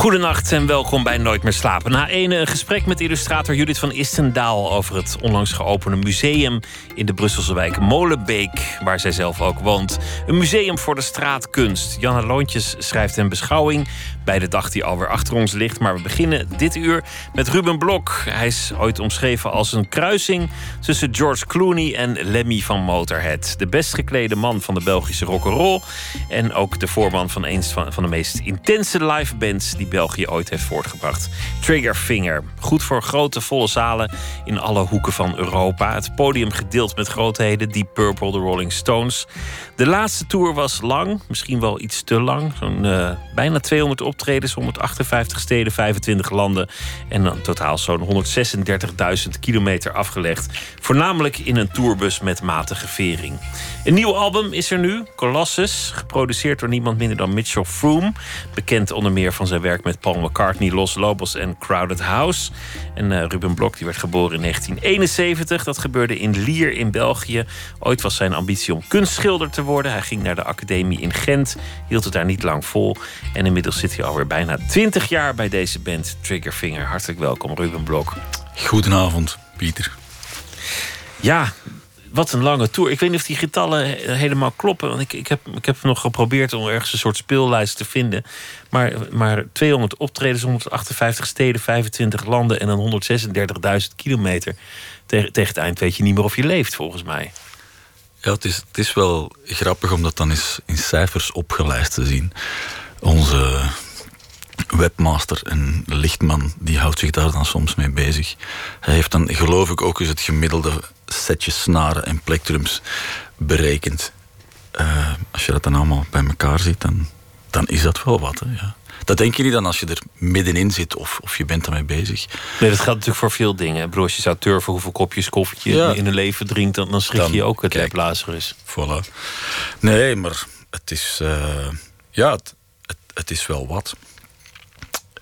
Goedenacht en welkom bij Nooit meer slapen. Na een, een gesprek met illustrator Judith van Istendaal over het onlangs geopende museum in de Brusselse wijk Molenbeek, waar zij zelf ook woont. Een museum voor de straatkunst. Janne Loontjes schrijft een beschouwing bij de dag die alweer achter ons ligt. Maar we beginnen dit uur met Ruben Blok. Hij is ooit omschreven als een kruising tussen George Clooney en Lemmy van Motorhead. De best geklede man van de Belgische rock'n'roll. En ook de voorman van een van, de meest intense live bands die België ooit heeft voortgebracht. Triggerfinger. Goed voor grote volle zalen in alle hoeken van Europa. Het podium gedeeld met grootheden. Deep Purple, de Rolling Stones. De laatste tour was lang, misschien wel iets te lang. Zo'n uh, bijna 200 optredens, 158 steden, 25 landen. En dan totaal zo'n 136.000 kilometer afgelegd. Voornamelijk in een tourbus met matige vering. Een nieuw album is er nu, Colossus. Geproduceerd door niemand minder dan Mitchell Froome. Bekend onder meer van zijn werk met Paul McCartney, Los Lobos en Crowded House. En uh, Ruben Blok die werd geboren in 1971. Dat gebeurde in Lier in België. Ooit was zijn ambitie om kunstschilder te worden. Hij ging naar de academie in Gent. Hield het daar niet lang vol. En inmiddels zit hij alweer bijna 20 jaar bij deze band Triggerfinger. Hartelijk welkom, Ruben Blok. Goedenavond, Pieter. Ja, wat een lange tour. Ik weet niet of die getallen helemaal kloppen. Want ik, ik, heb, ik heb nog geprobeerd om ergens een soort speellijst te vinden. Maar, maar 200 optredens, 158 steden, 25 landen en dan 136.000 kilometer. Tegen, tegen het eind weet je niet meer of je leeft, volgens mij. Ja, het is, het is wel grappig om dat dan eens in cijfers opgelijst te zien. Onze webmaster en lichtman, die houdt zich daar dan soms mee bezig. Hij heeft dan, geloof ik, ook eens het gemiddelde setje snaren en plektrums berekend. Uh, als je dat dan allemaal bij elkaar ziet, dan, dan is dat wel wat. Hè, ja. Dat denk je niet dan als je er middenin zit of, of je bent ermee bezig. Nee, dat geldt natuurlijk voor veel dingen. Bro, als je zou turven hoeveel kopjes koffietje ja. in een leven drinkt... dan, dan schrik je dan, ook het weblazer is. Voilà. Nee, maar het is... Uh, ja, het, het, het is wel wat.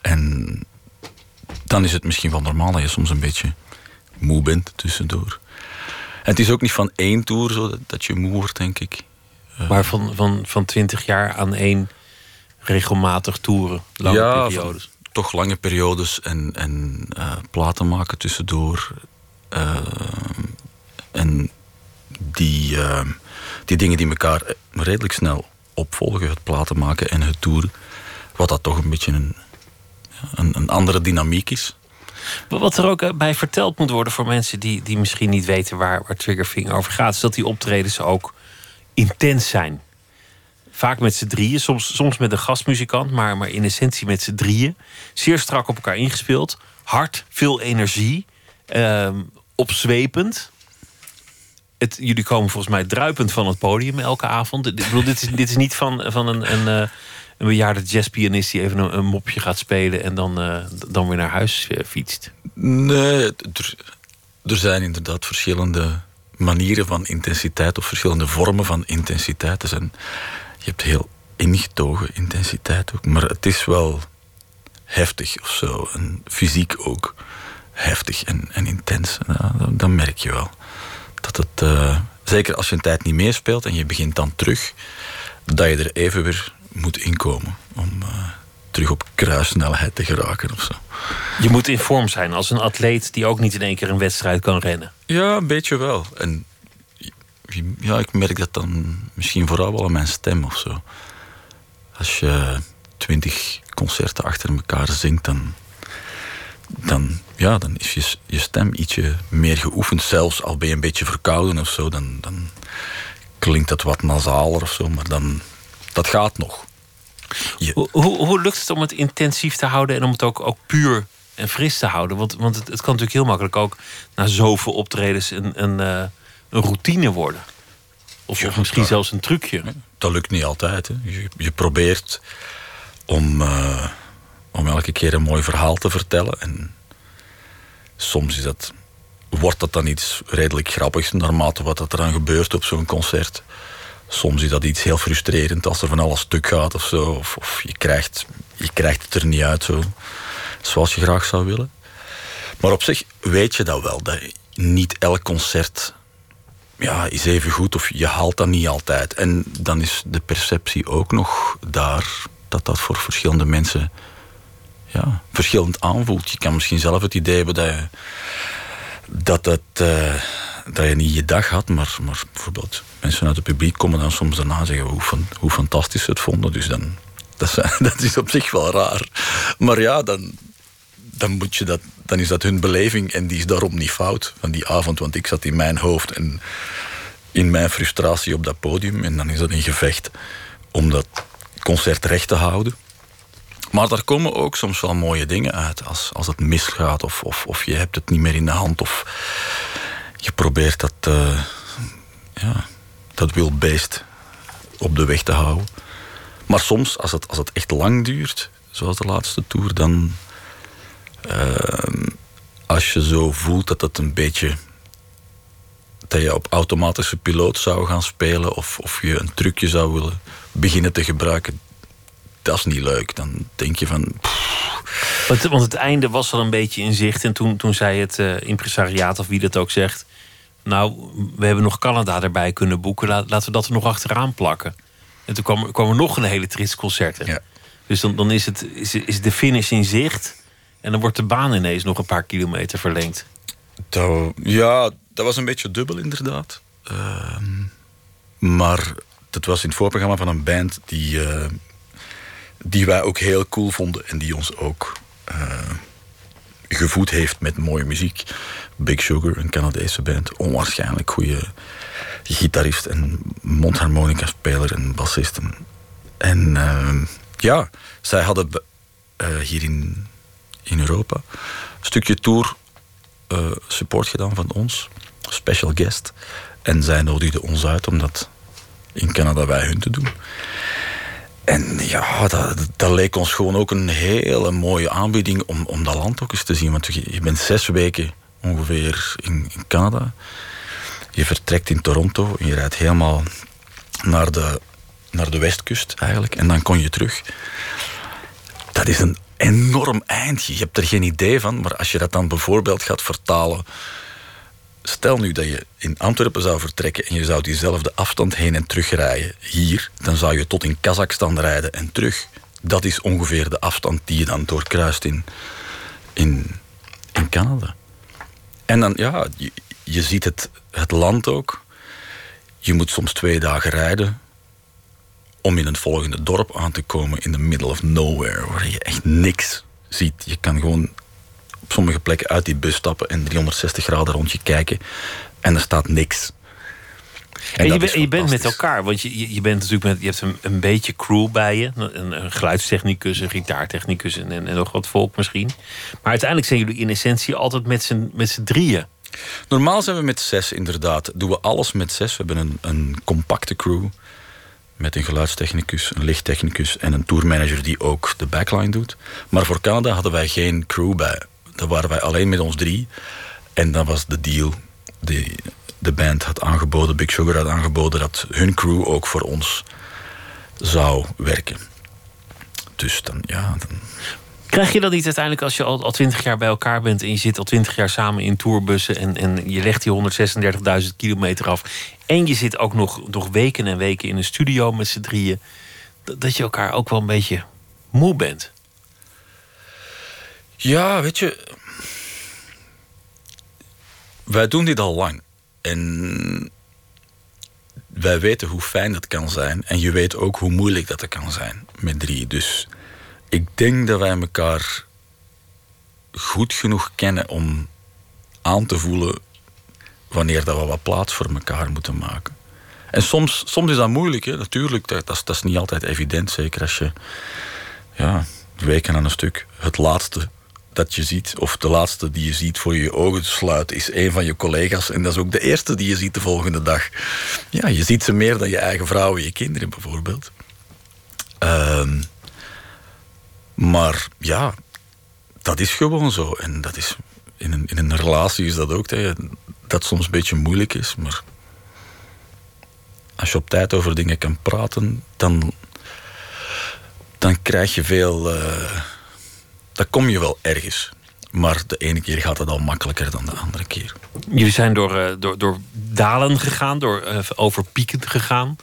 En dan is het misschien wel normaal dat je soms een beetje moe bent tussendoor. En het is ook niet van één tour zo dat, dat je moe wordt, denk ik. Uh, maar van, van, van twintig jaar aan één regelmatig toeren, lange ja, periodes. Van, toch lange periodes en, en uh, platen maken tussendoor. Uh, en die, die dingen die elkaar redelijk snel opvolgen, het platen maken en het toeren. Wat dat toch een beetje een, een, een andere dynamiek is. Wat er ook bij verteld moet worden voor mensen die, die misschien niet weten waar, waar Triggerfinger over gaat, is dat die optredens ook intens zijn. Vaak met z'n drieën, soms, soms met een gastmuzikant, maar, maar in essentie met z'n drieën. Zeer strak op elkaar ingespeeld. Hard, veel energie. Uh, opzwepend. Het, jullie komen volgens mij druipend van het podium elke avond. Ik bedoel, dit, is, dit is niet van, van een, een, een bejaarde jazzpianist die even een, mopje gaat spelen en dan, uh, dan weer naar huis uh, fietst. Nee, er, zijn inderdaad verschillende manieren van intensiteit of verschillende vormen van intensiteit. Er zijn, je hebt heel ingetogen intensiteit ook, maar het is wel heftig of zo. En fysiek ook heftig en, en intens. Dat, merk je wel. Dat het, uh, zeker als je een tijd niet meespeelt en je begint dan terug, dat je er even weer moet inkomen om uh, terug op kruissnelheid te geraken of zo. Je moet in vorm zijn als een atleet die ook niet in één keer een wedstrijd kan rennen. Ja, een beetje wel. En ja, ik merk dat dan misschien vooral wel aan mijn stem of zo. Als je twintig concerten achter elkaar zingt, dan, dan, ja, dan is je, je stem ietsje meer geoefend. Zelfs al ben je een beetje verkouden of zo, dan, dan klinkt dat wat nasaler of zo, maar dan, dat gaat nog. Je... Hoe, hoe, hoe, lukt het om het intensief te houden en om het ook, ook puur en fris te houden? Want, want het, het kan natuurlijk heel makkelijk ook na zoveel optredens een, een, uh, een routine worden. Of, ja, misschien dat, zelfs een trucje. Dat lukt niet altijd. Hè. Je, je probeert om, uh, om elke keer een mooi verhaal te vertellen. En soms is dat, wordt dat dan iets redelijk grappigs, naarmate wat er dan gebeurt op zo'n concert. Soms is dat iets heel frustrerend als er van alles stuk gaat of zo. Of, of je, krijgt, je krijgt het er niet uit zo, zoals je graag zou willen. Maar op zich weet je dat wel. Dat niet elk concert ja, is even goed of je haalt dat niet altijd. En dan is de perceptie ook nog daar dat dat voor verschillende mensen ja, verschillend aanvoelt. Je kan misschien zelf het idee hebben dat je, dat, het, uh, dat je niet je dag had, maar, maar bijvoorbeeld mensen uit het publiek komen dan soms daarna zeggen hoe, hoe fantastisch ze het vonden. Dus dan, dat, dat is op zich wel raar. Maar ja, dan, dan, moet je dat, dan is dat hun beleving en die is daarom niet fout van die avond. Want ik zat in mijn hoofd en in mijn frustratie op dat podium. En dan is dat een gevecht om dat concert recht te houden. Maar daar komen ook soms wel mooie dingen uit. Als, als het misgaat of, of, of je hebt het niet meer in de hand. Of je probeert dat, uh, ja, dat wilbeest op de weg te houden. Maar soms, als het, als het echt lang duurt, zoals de laatste tour, dan... Uh, als je zo voelt dat het een beetje... dat je op automatische piloot zou gaan spelen... of, of je een trucje zou willen beginnen te gebruiken dat is niet leuk. Dan denk je van. Want, want, het einde was al een beetje in zicht. En toen, toen zei het uh, impresariaat, of wie dat ook zegt. Nou, we hebben nog Canada erbij kunnen boeken. laten we dat er nog achteraan plakken. En toen kwam, kwam er nog een hele trits concert. Ja. Dus dan, dan is, het, is, is de finish in zicht. En dan wordt de baan ineens nog een paar kilometer verlengd. Dat, ja, dat was een beetje dubbel inderdaad. Uh, maar dat was in het voorprogramma van een band die, uh, die wij ook heel cool vonden en die ons ook uh, gevoed heeft met mooie muziek. Big Sugar, een Canadese band, onwaarschijnlijk goede gitarist en mondharmonica-speler en bassist. En uh, ja, zij hadden uh, hier in, in Europa een stukje tour support gedaan van ons, special guest. En zij nodigden ons uit om dat in Canada bij hun te doen. En ja, dat, dat, leek ons gewoon ook een hele mooie aanbieding om, om dat land ook eens te zien. Want je, bent zes weken ongeveer in, Canada. Je vertrekt in Toronto en je rijdt helemaal naar de, naar de westkust eigenlijk. En dan kon je terug. Dat is een enorm eindje. Je hebt er geen idee van. Maar als je dat dan bijvoorbeeld gaat vertalen stel nu dat je in Antwerpen zou vertrekken en je zou diezelfde afstand heen en terug rijden hier, dan zou je tot in Kazachstan rijden en terug. Dat is ongeveer de afstand die je dan doorkruist in, in, in Canada. En dan, ja, je, je ziet het, het land ook. Je moet soms twee dagen rijden om in een volgende dorp aan te komen in the middle of nowhere, waar je echt niks ziet. Je kan gewoon op sommige plekken uit die bus stappen en 360 graden rond je kijken. En er staat niks. En, je, je, bent met elkaar, want je, je, bent natuurlijk met, je hebt een, een beetje crew bij je. Een, een geluidstechnicus, een gitaartechnicus en, en, nog wat volk misschien. Maar uiteindelijk zijn jullie in essentie altijd met z'n, met drieën. Normaal zijn we met zes, inderdaad. Doen we alles met zes. We hebben een, een compacte crew. Met een geluidstechnicus, een lichttechnicus en een tourmanager die ook de backline doet. Maar voor Canada hadden wij geen crew bij. Daar waren wij alleen met ons drie. En dat was de deal. Die de band had aangeboden, Big Sugar had aangeboden... dat hun crew ook voor ons zou werken. Dus dan, ja... Dan... Krijg je dat niet uiteindelijk als je al twintig jaar bij elkaar bent... en je zit al twintig jaar samen in tourbussen... en, en je legt die 136.000 kilometer af... en je zit ook nog, nog weken en weken in een studio met z'n drieën... dat je elkaar ook wel een beetje moe bent? Ja, weet je. Wij doen dit al lang. En wij weten hoe fijn dat kan zijn. En je weet ook hoe moeilijk dat kan zijn met drie. Dus ik denk dat wij elkaar goed genoeg kennen om aan te voelen wanneer dat we wat plaats voor elkaar moeten maken. En soms, soms is dat moeilijk, hè? natuurlijk. Dat, dat, is, dat is niet altijd evident, zeker als je ja, weken aan een stuk het laatste dat je ziet, of de laatste die je ziet voor je ogen sluit, is een van je collega's. En dat is ook de eerste die je ziet de volgende dag. Ja, je ziet ze meer dan je eigen vrouw en je kinderen bijvoorbeeld. Ehm, maar ja, dat is gewoon zo. En dat is, in, een, in een relatie is dat ook dat, soms een beetje moeilijk is. Maar als je op tijd over dingen kan praten, dan, dan krijg je veel. Uh, dan kom je wel ergens. Maar de ene keer gaat het al makkelijker dan de andere keer. Jullie zijn door, uh, door, door dalen gegaan, door uh, over pieken gegaan.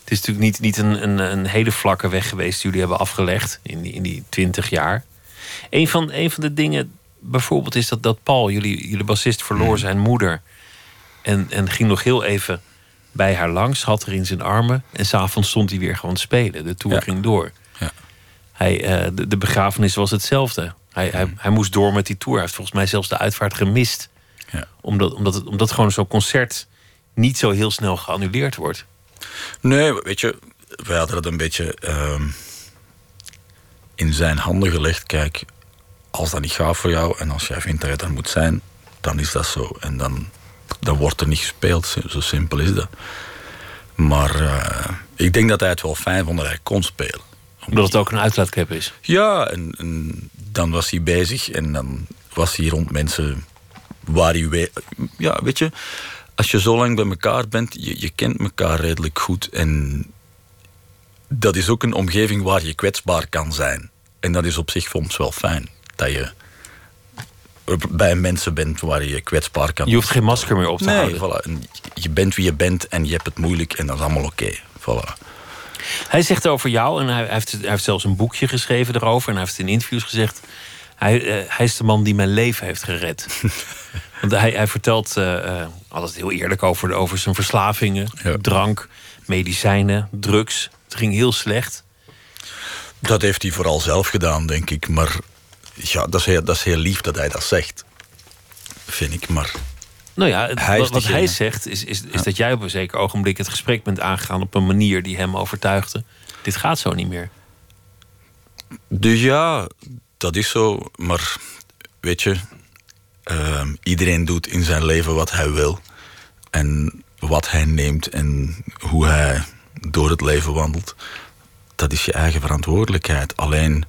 Het is natuurlijk niet, niet een, een, een, hele vlakke weg geweest die jullie hebben afgelegd in die, in die 20 jaar. Een van, een van de dingen bijvoorbeeld is dat, dat Paul, jullie, jullie bassist, verloor mm. zijn moeder. En, en ging nog heel even bij haar langs, had er in zijn armen. En s'avonds stond hij weer gewoon te spelen. De tour ging door. Hij, uh, de, de, begrafenis was hetzelfde. Hij, hij, hij, moest door met die tour. Hij heeft volgens mij zelfs de uitvaart gemist. Ja. Omdat, omdat, het, omdat gewoon zo'n concert niet zo heel snel geannuleerd wordt. Nee, weet je, wij hadden het een beetje uh, in zijn handen gelegd. Kijk, als dat niet gaat voor jou en als jij vindt dat je er moet zijn, dan is dat zo. En dan dan wordt er niet gespeeld. Zo simpel is dat. Maar uh, ik denk dat hij het wel fijn vond dat hij kon spelen. Omdat het ook een uitlaatklep is? Ja, en, en, dan was hij bezig en dan was hij rond mensen waar hij... Ja, weet je, als je zo lang bij elkaar bent, je, je kent elkaar redelijk goed. En dat is ook een omgeving waar je kwetsbaar kan zijn. En dat is op zich soms wel fijn. Dat je bij mensen bent waar je kwetsbaar kan... Je hoeft geen masker meer op te nee, houden. Voilà. Je bent wie je bent en je hebt het moeilijk en dat is allemaal oké. Voilà. Hij zegt over jou, en hij heeft, hij heeft zelfs een boekje geschreven erover... en hij heeft in interviews gezegd... Hij, uh, hij is de man die mijn leven heeft gered. Want hij, hij vertelt uh, uh, altijd heel eerlijk over, over zijn verslavingen. Ja. Drank, medicijnen, drugs. Het ging heel slecht. Dat heeft hij vooral zelf gedaan, denk ik. Maar ja, dat is, heel, dat is heel lief dat hij dat zegt. Vind ik, maar... Nou ja, hij wat, wat hij zegt is, is, is dat jij op een zeker ogenblik het gesprek bent aangegaan op een manier die hem overtuigde. Dit gaat zo niet meer. Dus ja, dat is zo. Maar weet je, uh, iedereen doet in zijn leven wat hij wil. En wat hij neemt en hoe hij door het leven wandelt. Dat is je eigen verantwoordelijkheid. Alleen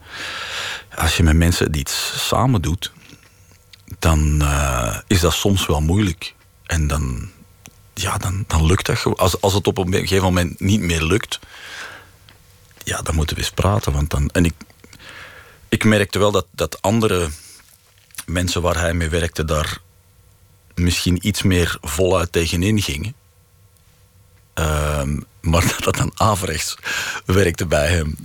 als je met mensen iets samen doet, dan uh, is dat soms wel moeilijk. En dan, ja, dan, dan lukt dat gewoon. Als, als het op een gegeven moment niet meer lukt, ja, dan moeten we eens praten. Want dan, en ik, ik merkte wel dat, dat andere mensen waar hij mee werkte, daar misschien iets meer voluit tegenin gingen. Uh, maar dat dat dan averechts werkte bij hem.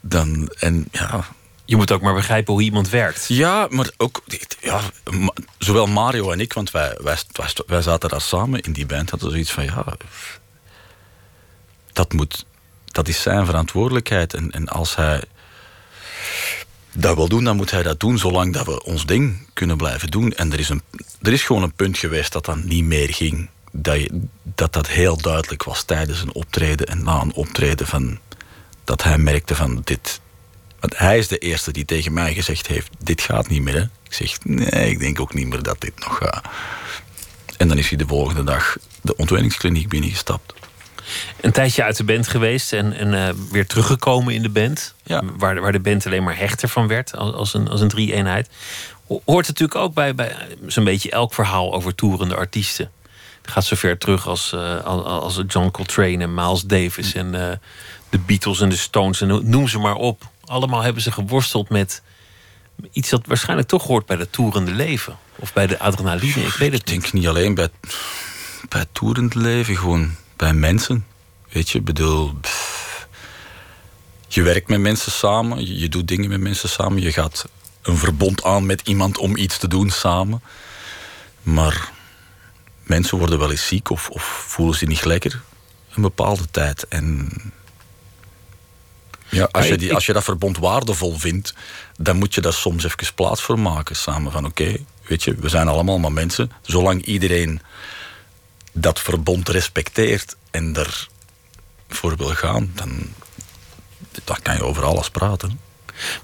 Dan, en ja, je moet ook maar begrijpen hoe iemand werkt. Ja, maar ook ja, zowel Mario en ik, want wij, wij, wij zaten daar samen in die band, hadden zoiets van ja, dat, moet, dat is zijn verantwoordelijkheid. En, en als hij dat wil doen, dan moet hij dat doen, zolang dat we ons ding kunnen blijven doen. En er is, een, er is gewoon een punt geweest dat dat niet meer ging. Dat, je, dat dat heel duidelijk was tijdens een optreden en na een optreden van dat hij merkte van dit, want hij is de eerste die tegen mij gezegd heeft: Dit gaat niet meer. Hè? Ik zeg: Nee, ik denk ook niet meer dat dit nog gaat. En dan is hij de volgende dag de ontwenningskliniek binnengestapt. Een tijdje uit de band geweest en, en uh, weer teruggekomen in de band. Ja. Waar, waar de band alleen maar hechter van werd als, als een, als een drie-eenheid. Hoort natuurlijk ook bij, bij zo'n beetje elk verhaal over toerende artiesten. Het gaat zover terug als, uh, als John Coltrane en Miles Davis en uh, de Beatles en de Stones en noem ze maar op allemaal hebben ze geworsteld met iets dat waarschijnlijk toch hoort bij het toerende leven. Of bij de adrenaline, ik weet het Ik denk niet alleen bij, bij het toerende leven, gewoon bij mensen. Weet je, ik bedoel... je werkt met mensen samen, je, je doet dingen met mensen samen. Je gaat een verbond aan met iemand om iets te doen samen. Maar mensen worden wel eens ziek of, of voelen zich niet lekker een bepaalde tijd. En ja, als, je die, als je dat verbond waardevol vindt, dan moet je daar soms even plaats voor maken. Samen van oké, weet je, we zijn allemaal maar mensen. Zolang iedereen dat verbond respecteert en ervoor wil gaan, dan, dan kan je over alles praten.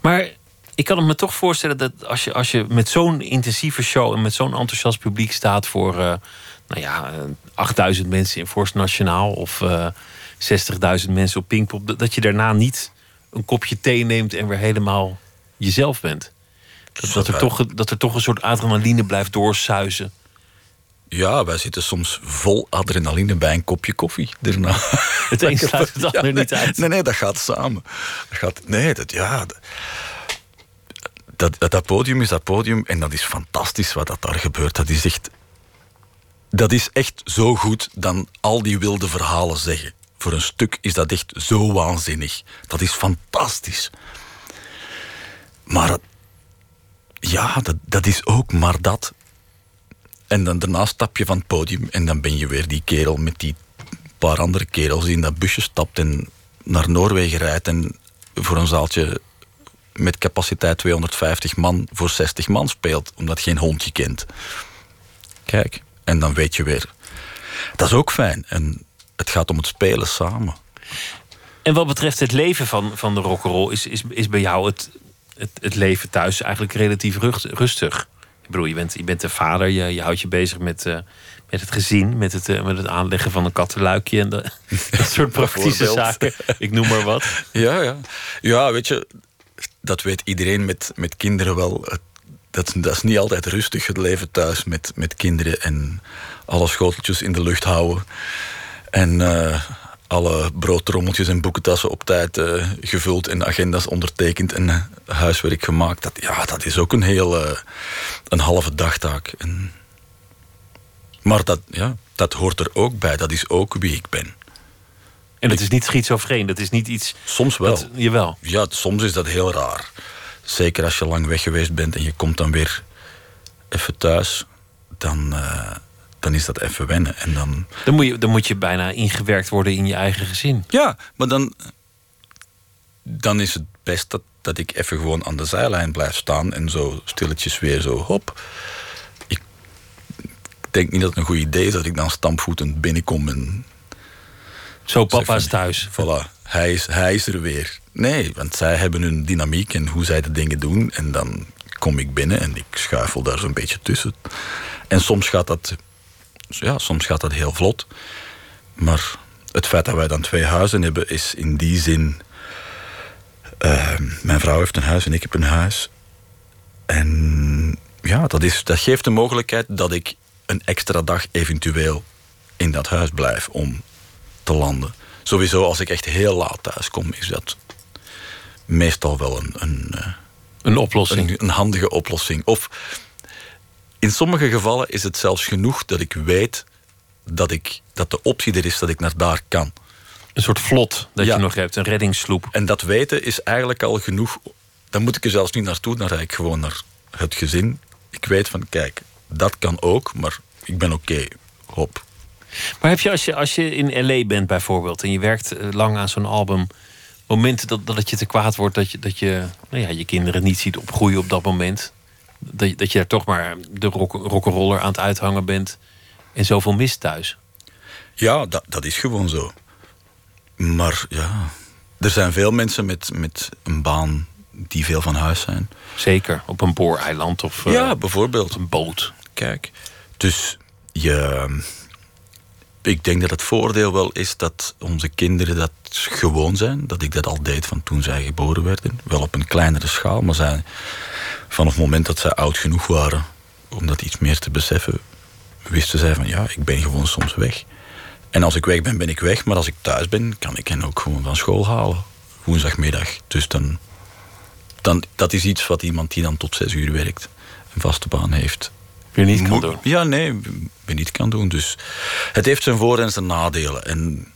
Maar ik kan het me toch voorstellen dat als je, als je met zo'n intensieve show en met zo'n enthousiast publiek staat voor uh, nou ja, 8000 mensen in Forst Nationaal of uh, 60.000 mensen op Pinkpop, dat je daarna niet een kopje thee neemt en weer helemaal jezelf bent. Dat, dat, er, toch, dat er toch een soort adrenaline blijft doorsuizen. Ja, wij zitten soms vol adrenaline bij een kopje koffie daarna. Het een sluit het ander Ja, niet uit. Nee, nee, dat gaat samen. Dat gaat, nee, dat, ja, dat, dat, dat podium is dat podium en dat is fantastisch wat dat daar gebeurt. Dat is echt, dat is echt zo goed dan al die wilde verhalen zeggen. Voor een stuk is dat echt zo waanzinnig. Dat is fantastisch. Maar ja, dat, dat is ook maar dat. En dan daarna stap je van het podium en dan ben je weer die kerel met die paar andere kerels die in dat busje stapt en naar Noorwegen rijdt en voor een zaaltje met capaciteit 250 man voor 60 man speelt, omdat geen hondje kent. Kijk, en dan weet je weer. Dat is ook fijn. En het gaat om het spelen samen. En wat betreft het leven van, van de rock'n'roll, is, is, is bij jou het, het, het leven thuis eigenlijk relatief rust- rustig. Ik bedoel, je bent, je bent een vader, je, je houdt je bezig met, eh, met het gezin, met het, eh, met het aanleggen van een kattenluikje en de- dat soort praktische zaken. Ik noem maar wat. Ja, ja. Ja, weet je, dat weet iedereen met, met kinderen wel. Dat, dat is niet altijd rustig, het leven thuis met, met kinderen en alle schoteltjes in de lucht houden. En eh, alle broodtrommeltjes en boekentassen op tijd eh, gevuld en agenda's ondertekend en eh, huiswerk gemaakt. Dat, ja, dat is ook een heel eh, een halve dagtaak. En, maar dat, ja, dat hoort er ook bij. Dat is ook wie ik ben. En het is niet schizofreen, dat is niet iets... Soms wel. Dat, jawel. Ja, soms is dat heel raar. Zeker als je lang weg geweest bent en je komt dan weer even thuis, dan, dan is dat even wennen. En dan, Dan moet, je, dan moet je bijna ingewerkt worden in je eigen gezin. ja, maar dan, dan is het best dat, dat ik even gewoon aan de zijlijn blijf staan en zo stilletjes weer zo hop. Ik denk niet dat het een goed idee is dat ik dan stampvoetend binnenkom en Zo papa is thuis. Voilà, hij is, hij is er weer. Nee, want zij hebben hun dynamiek en hoe zij de dingen doen. En dan kom ik binnen en ik schuifel daar zo'n beetje tussen. En soms gaat dat, ja, soms gaat dat heel vlot. Maar het feit dat wij dan twee huizen hebben, is in die zin. eh, mijn vrouw heeft een huis en ik heb een huis. En ja, dat, is, dat geeft de mogelijkheid dat ik een extra dag eventueel in dat huis blijf om te landen. Sowieso, als ik echt heel laat thuis kom, is dat meestal wel een, een, eh, Een oplossing. een, een handige oplossing. Of in sommige gevallen is het zelfs genoeg dat ik weet dat, ik, dat de optie er is dat ik naar daar kan. Een soort vlot dat Ja. je nog hebt, een reddingssloep. En dat weten is eigenlijk al genoeg. Dan moet ik er zelfs niet naartoe, dan rijd ik gewoon naar het gezin. Ik weet van, kijk, dat kan ook, maar ik ben oké. Hop. Maar heb je als, je als je in LA bent bijvoorbeeld en je werkt eh, lang aan zo'n album, momenten dat, dat het je te kwaad wordt dat je, dat je nou ja, je kinderen niet ziet opgroeien op dat moment, dat, je- dat je daar toch maar de rock, rock'n'roller aan het uithangen bent en zoveel mist thuis? Ja, dat, dat is gewoon zo. Maar ja, er zijn veel mensen met, met een baan die veel van huis zijn. Zeker op een booreiland of eh, ja, bijvoorbeeld. een boot. Kijk. Dus je. Ik denk dat het voordeel wel is dat onze kinderen dat gewoon zijn. Dat ik dat al deed van toen zij geboren werden. Wel op een kleinere schaal, maar zij, vanaf het moment dat zij oud genoeg waren om dat iets meer te beseffen, wisten zij van ja, ik ben gewoon soms weg. En als ik weg ben, ben ik weg. Maar als ik thuis ben, kan ik hen ook gewoon van school halen. Woensdagmiddag. Dus dan, dan, dat is iets wat iemand die dan tot zes uur werkt, een vaste baan heeft, Je niet kan doen. Ja, nee, we niet kan doen. Dus het heeft zijn voor- en zijn nadelen. En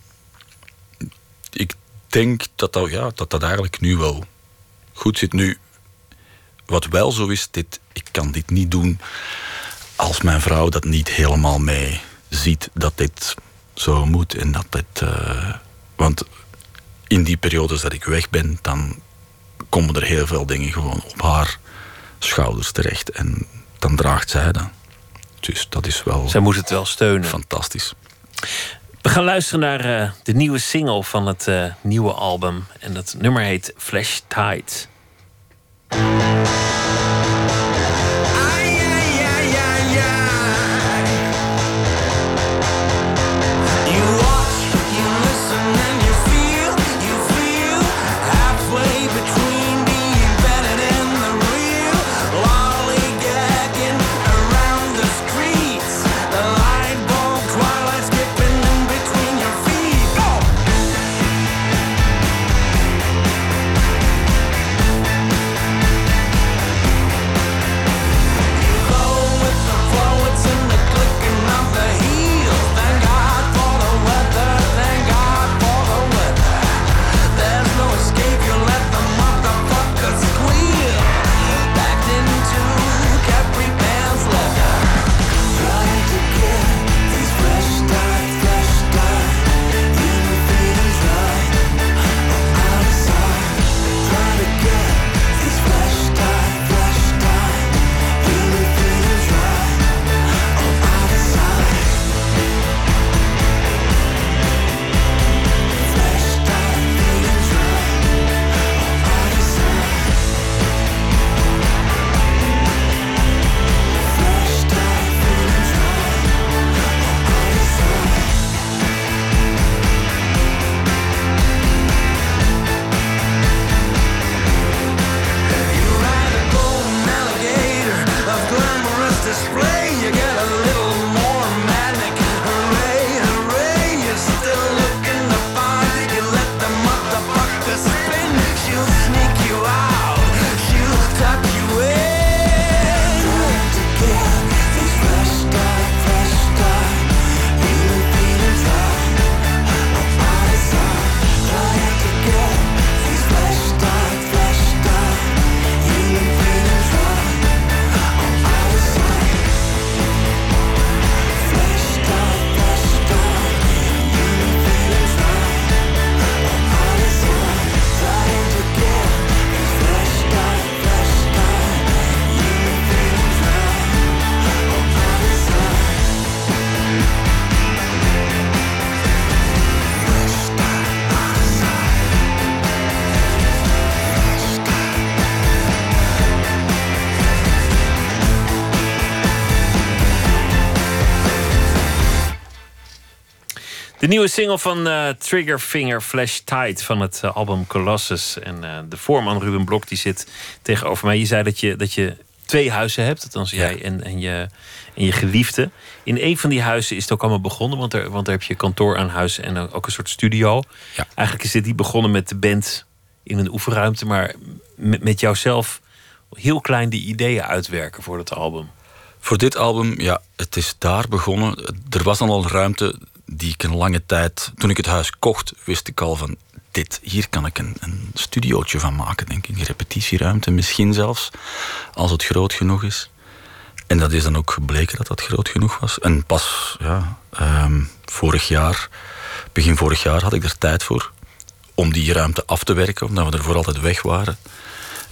ik denk dat dat, ja, dat dat eigenlijk nu wel goed zit. Nu, wat wel zo is, dit, ik kan dit niet doen als mijn vrouw dat niet helemaal mee ziet dat dit zo moet. En dat dit, eh, want in die periodes dat ik weg ben, dan komen er heel veel dingen gewoon op haar schouders terecht. En dan draagt zij dat. Dus dat is wel Zij moet het wel steunen. fantastisch. We gaan luisteren naar eh, de nieuwe single van het eh, nieuwe album. En dat nummer heet Flash Tide. De nieuwe single van uh, Triggerfinger Flash Tide van het uh, album Colossus. En uh, de voorman Ruben Blok die zit tegenover mij. Je zei dat je, dat je twee huizen hebt, althans ja. jij en, en, je, en je geliefde. In een van die huizen is het ook allemaal begonnen, want, er, want daar heb je kantoor aan huis en ook een soort studio. Ja. Eigenlijk is dit niet begonnen met de band in een oefenruimte, maar met, met jouzelf heel klein die ideeën uitwerken voor het album. Voor dit album, ja, het is daar begonnen. Er was dan al ruimte die ik een lange tijd... Toen ik het huis kocht, wist ik al van... Dit, hier kan ik een, een studiootje van maken, denk ik. Een repetitieruimte, misschien zelfs. Als het groot genoeg is. En dat is dan ook gebleken dat dat groot genoeg was. En pas, ja, um, vorig jaar... Begin vorig jaar had ik er tijd voor. Om die ruimte af te werken, omdat we er voor altijd weg waren.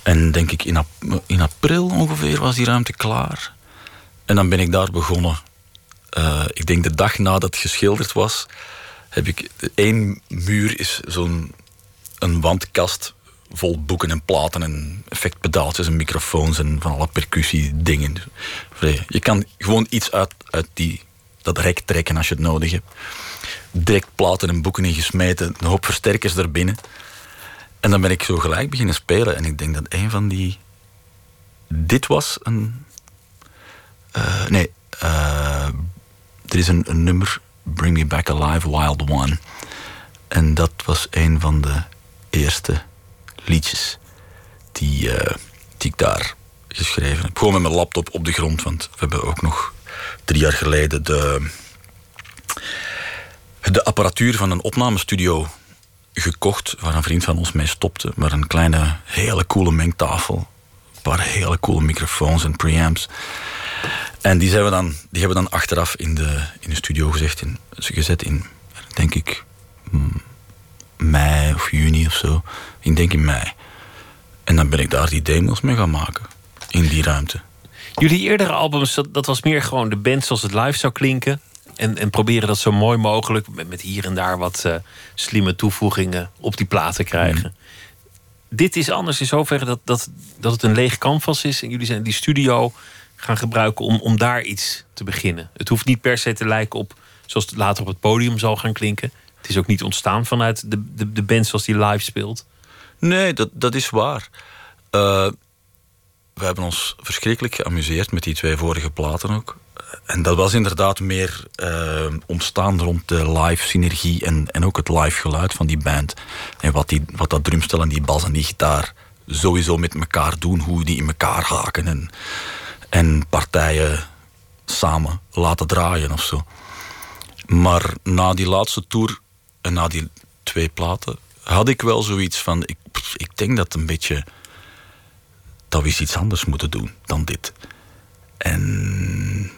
En denk ik, in, in april ongeveer was die ruimte klaar. En dan ben ik daar begonnen. Uh, ik denk de dag nadat het geschilderd was, heb ik één muur is zo'n een wandkast vol boeken en platen en effectpedaaltjes en microfoons en van alle percussiedingen. Je kan gewoon iets uit, uit die, dat rek trekken als je het nodig hebt. Direct platen en boeken ingesmeten, een hoop versterkers erbinnen. En dan ben ik zo gelijk beginnen spelen. En ik denk dat een van die. Dit was een. Uh, nee, uh, er is een, nummer, Bring Me Back Alive, Wild One. En dat was een van de eerste liedjes die, uh, die ik daar geschreven heb. Gewoon met mijn laptop op de grond, want we hebben ook nog drie jaar geleden de, de apparatuur van een opnamestudio gekocht, waar een vriend van ons mee stopte. Maar een kleine, hele coole mengtafel. Paar hele coole microfoons en preamps. En die, zijn we dan, die hebben we dan achteraf in de, in de studio gezegd in, gezet in, denk ik, mei of juni of zo. Ik denk in mei. En dan ben ik daar die demos mee gaan maken. In die ruimte. Jullie eerdere albums, dat, was meer gewoon de band zoals het live zou klinken. En, en proberen dat zo mooi mogelijk, met, hier en daar wat uh, slimme toevoegingen op die platen krijgen. Mm. Dit is anders in zoverre dat, dat, dat het een leeg canvas is. En jullie zijn die studio gaan gebruiken om, om daar iets te beginnen. Het hoeft niet per se te lijken op zoals het later op het podium zal gaan klinken. Het is ook niet ontstaan vanuit de, de, de band zoals die live speelt. Nee, dat, dat is waar. Uh, we hebben ons verschrikkelijk geamuseerd met die twee vorige platen ook. En dat was inderdaad meer uh, ontstaan rond de live synergie en, en ook het live geluid van die band. En wat, die, wat dat drumstel en die bas en die gitaar sowieso met elkaar doen, hoe die in elkaar haken en, en partijen samen laten draaien of zo. Maar na die laatste tour en na die twee platen had ik wel zoiets van: ik, ik denk dat een beetje. dat we iets anders moeten doen dan dit. En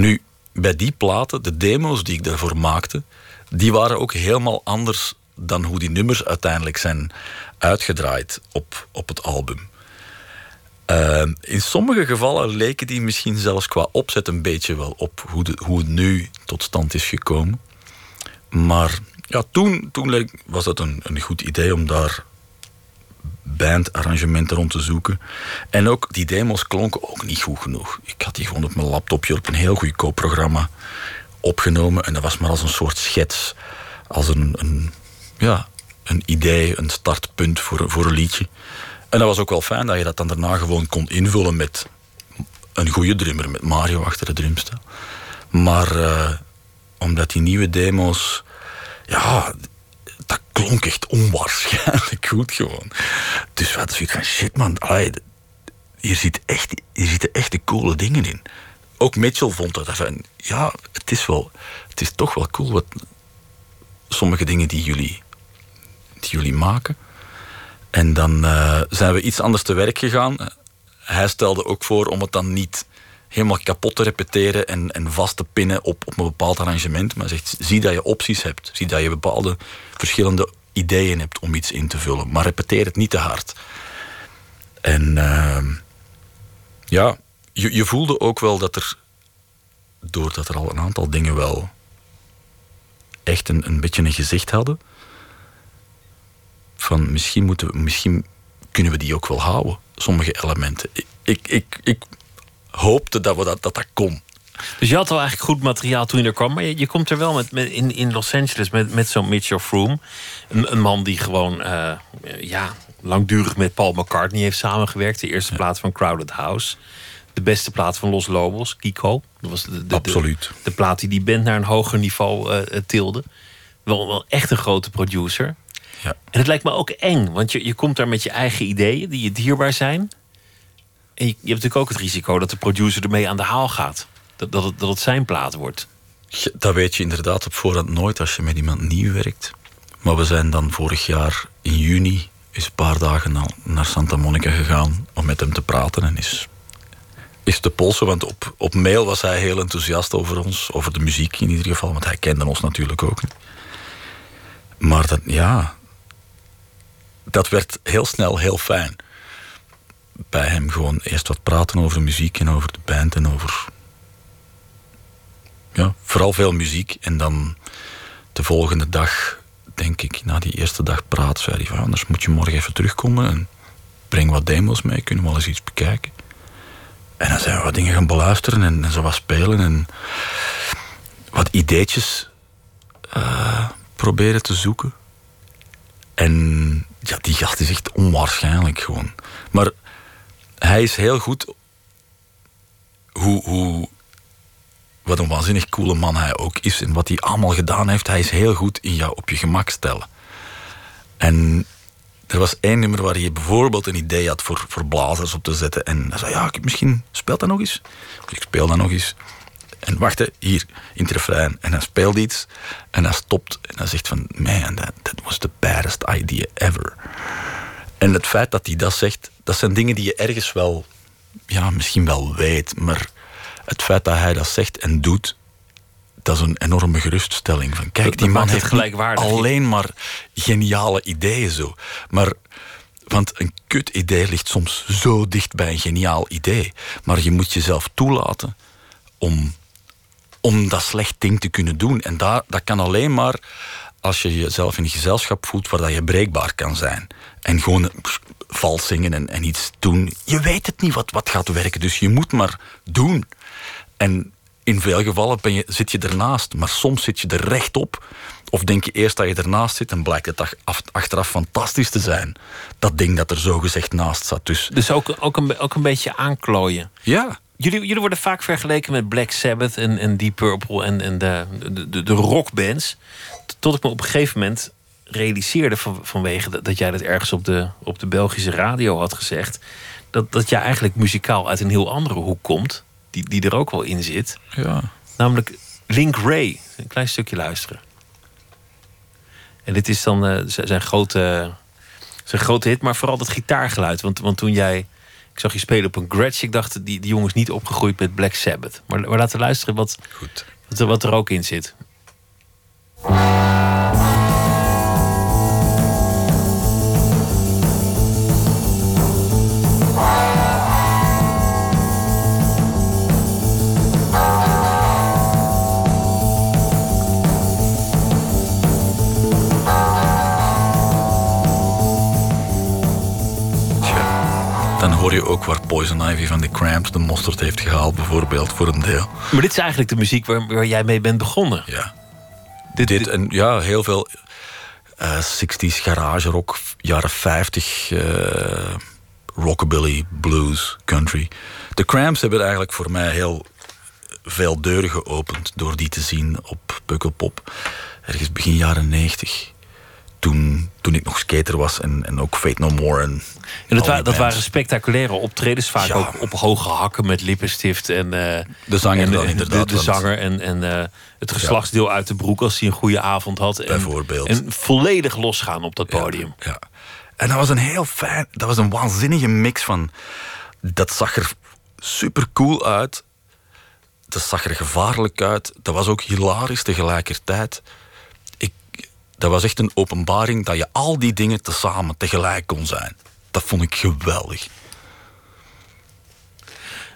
nu, bij die platen, de demo's die ik daarvoor maakte, die waren ook helemaal anders dan hoe die nummers uiteindelijk zijn uitgedraaid op, op het album. Uh, in sommige gevallen leken die misschien zelfs qua opzet een beetje wel op hoe, hoe het nu tot stand is gekomen. Maar ja, toen, toen was dat een, een goed idee om daar bandarrangementen rond te zoeken. En ook die demos klonken ook niet goed genoeg. Ik had die gewoon op mijn laptopje op een heel goedkoop programma opgenomen. En dat was maar als een soort schets. Als een, een, ja, een idee, een startpunt voor, voor een liedje. En dat was ook wel fijn dat je dat dan daarna gewoon kon invullen met een goede drummer, met Mario achter de drumstel. Maar uh, omdat die nieuwe demo's, ja, dat klonk echt onwaarschijnlijk goed gewoon. Dus wat zoiets van shit man, allee, hier, echt, hier zitten echt de coole dingen in. Ook Mitchell vond dat van, ja, het is wel, het is toch wel cool wat sommige dingen die jullie, die jullie maken. En dan uh, zijn we iets anders te werk gegaan. Hij stelde ook voor om het dan niet helemaal kapot te repeteren en, en vast te pinnen op, op een bepaald arrangement. Maar zegt, zie dat je opties hebt. Zie dat je bepaalde verschillende ideeën hebt om iets in te vullen. Maar repeteer het niet te hard. En uh, ja, je, je voelde ook wel dat er, doordat er al een aantal dingen wel echt een, een beetje een gezicht hadden, van misschien, moeten we, misschien kunnen we die ook wel houden, sommige elementen. Ik, ik, ik hoopte dat we dat, dat, dat kon. Dus je had al eigenlijk goed materiaal toen je er kwam. Maar je, je komt er wel met, met, in, in Los Angeles met, met zo'n Mitchell Froome. Een, een man die gewoon eh, ja, langdurig met Paul McCartney heeft samengewerkt. De eerste plaat van Crowded House. De beste plaat van Los Lobos, Kiko. Dat was de, de, de- Absoluut. De, plaat die die band naar een hoger niveau eh, eh, tilde. Wel, wel echt een grote producer. Ja. En het lijkt me ook eng, want je, je komt daar met je eigen ideeën die je dierbaar zijn. En je, hebt natuurlijk ook het risico dat de producer ermee aan de haal gaat. Dat, dat, het, dat het zijn plaat wordt. Dat weet je inderdaad op voorhand nooit als je met iemand nieuw werkt. Maar we zijn dan vorig jaar in juni eens een paar dagen naar Santa Monica gegaan om met hem te praten en is, is te polsen. Want op, op mail was hij heel enthousiast over ons, over de muziek in ieder geval, want hij kende ons natuurlijk ook. Maar dat, ja, dat werd heel snel heel fijn. Bij hem gewoon eerst wat praten over muziek en over de band en over ja, vooral veel muziek. En dan de volgende dag, denk ik, na die eerste dag praten, zei hij van anders moet je morgen even terugkomen en breng wat demos mee, kunnen we wel eens iets bekijken. En dan zijn we wat dingen gaan beluisteren en, en zo wat spelen en wat ideetjes eh, proberen te zoeken. En ja, die gast is echt onwaarschijnlijk gewoon. Maar hij is heel goed hoe, hoe wat een waanzinnig coole man hij ook is en wat hij allemaal gedaan heeft. Hij is heel goed in jou op je gemak stellen. En er was één nummer waar hij bijvoorbeeld een idee had voor, voor blazers op te zetten. En hij zei, ja, ik- misschien speelt dat nog eens. Ik speel dat nog eens. En wachten, hier, in het refrein. En hij speelt iets en hij stopt en hij zegt van... Man, that was the baddest idea ever. En het feit dat hij dat zegt, dat zijn dingen die je ergens wel... Ja, misschien wel weet, maar het feit dat hij dat zegt en doet... Dat is een enorme geruststelling. Van, kijk, Dat- die man heeft gelijkwaardig. alleen maar geniale ideeën zo. Maar, want een kut idee ligt soms zo dicht bij een geniaal idee. Maar je moet jezelf toelaten om, om dat slecht ding te kunnen doen. En dat, dat kan alleen maar als je jezelf in een gezelschap voelt waar dat je breekbaar kan zijn. En gewoon vals zingen en, en iets doen. Je weet het niet wat, wat gaat werken, dus je moet maar doen. En in veel gevallen ben je, zit je ernaast, maar soms zit je er rechtop. Of denk je eerst dat je ernaast zit en blijkt het ach- af- achteraf fantastisch te zijn. Dat ding dat er zo gezegd naast zat. Dus Dus ook, ook, een, ook een beetje aanklooien. ja, Jullie, jullie worden vaak vergeleken met Black Sabbath en, en Deep Purple en, en de, de, de, de rockbands. Tot ik me op een gegeven moment realiseerde van, vanwege dat, dat jij dat ergens op de, op de Belgische radio had gezegd. Dat, dat jij eigenlijk muzikaal uit een heel andere hoek komt. Die, die er ook wel in zit. ja. Namelijk Link Ray. Een klein stukje luisteren. En dit is dan eh, zijn, grote, zijn grote hit, maar vooral dat gitaargeluid. Want, want toen jij. Ik zag je spelen op een Gretsch. Ik dacht, die, die jongen is niet opgegroeid met Black Sabbath. Maar, maar laten we luisteren wat, Goed. wat, wat er ook in zit. Ook waar Poison Ivy van de Cramps de mosterd heeft gehaald, bijvoorbeeld, voor een deel. Maar dit is eigenlijk de muziek waar, waar jij mee bent begonnen. Ja. Dit, Dit dit- en ja, heel veel eh 60s garage rock, jaren 50 eh, rockabilly, blues, country. De Cramps hebben eigenlijk voor mij heel veel deuren geopend door die te zien op Pukkelpop. Ergens begin jaren 90. Toen, toen ik nog skater was en, en ook Fate No More. En, en dat, wa- dat waren spectaculaire optredens. Vaak Ja. ook op hoge hakken met lippenstift. En, eh, De zanger en, dan inderdaad, De, zanger en, en eh, het geslachtsdeel uit de broek als hij een goede avond had. En, Bijvoorbeeld. En volledig losgaan op dat podium. Ja. En dat was een heel fijn, dat was een waanzinnige mix van. Dat zag er super cool uit. Dat zag er gevaarlijk uit. Dat was ook hilarisch tegelijkertijd. Dat was echt een openbaring dat je al die dingen tezamen tegelijk kon zijn. Dat vond ik geweldig.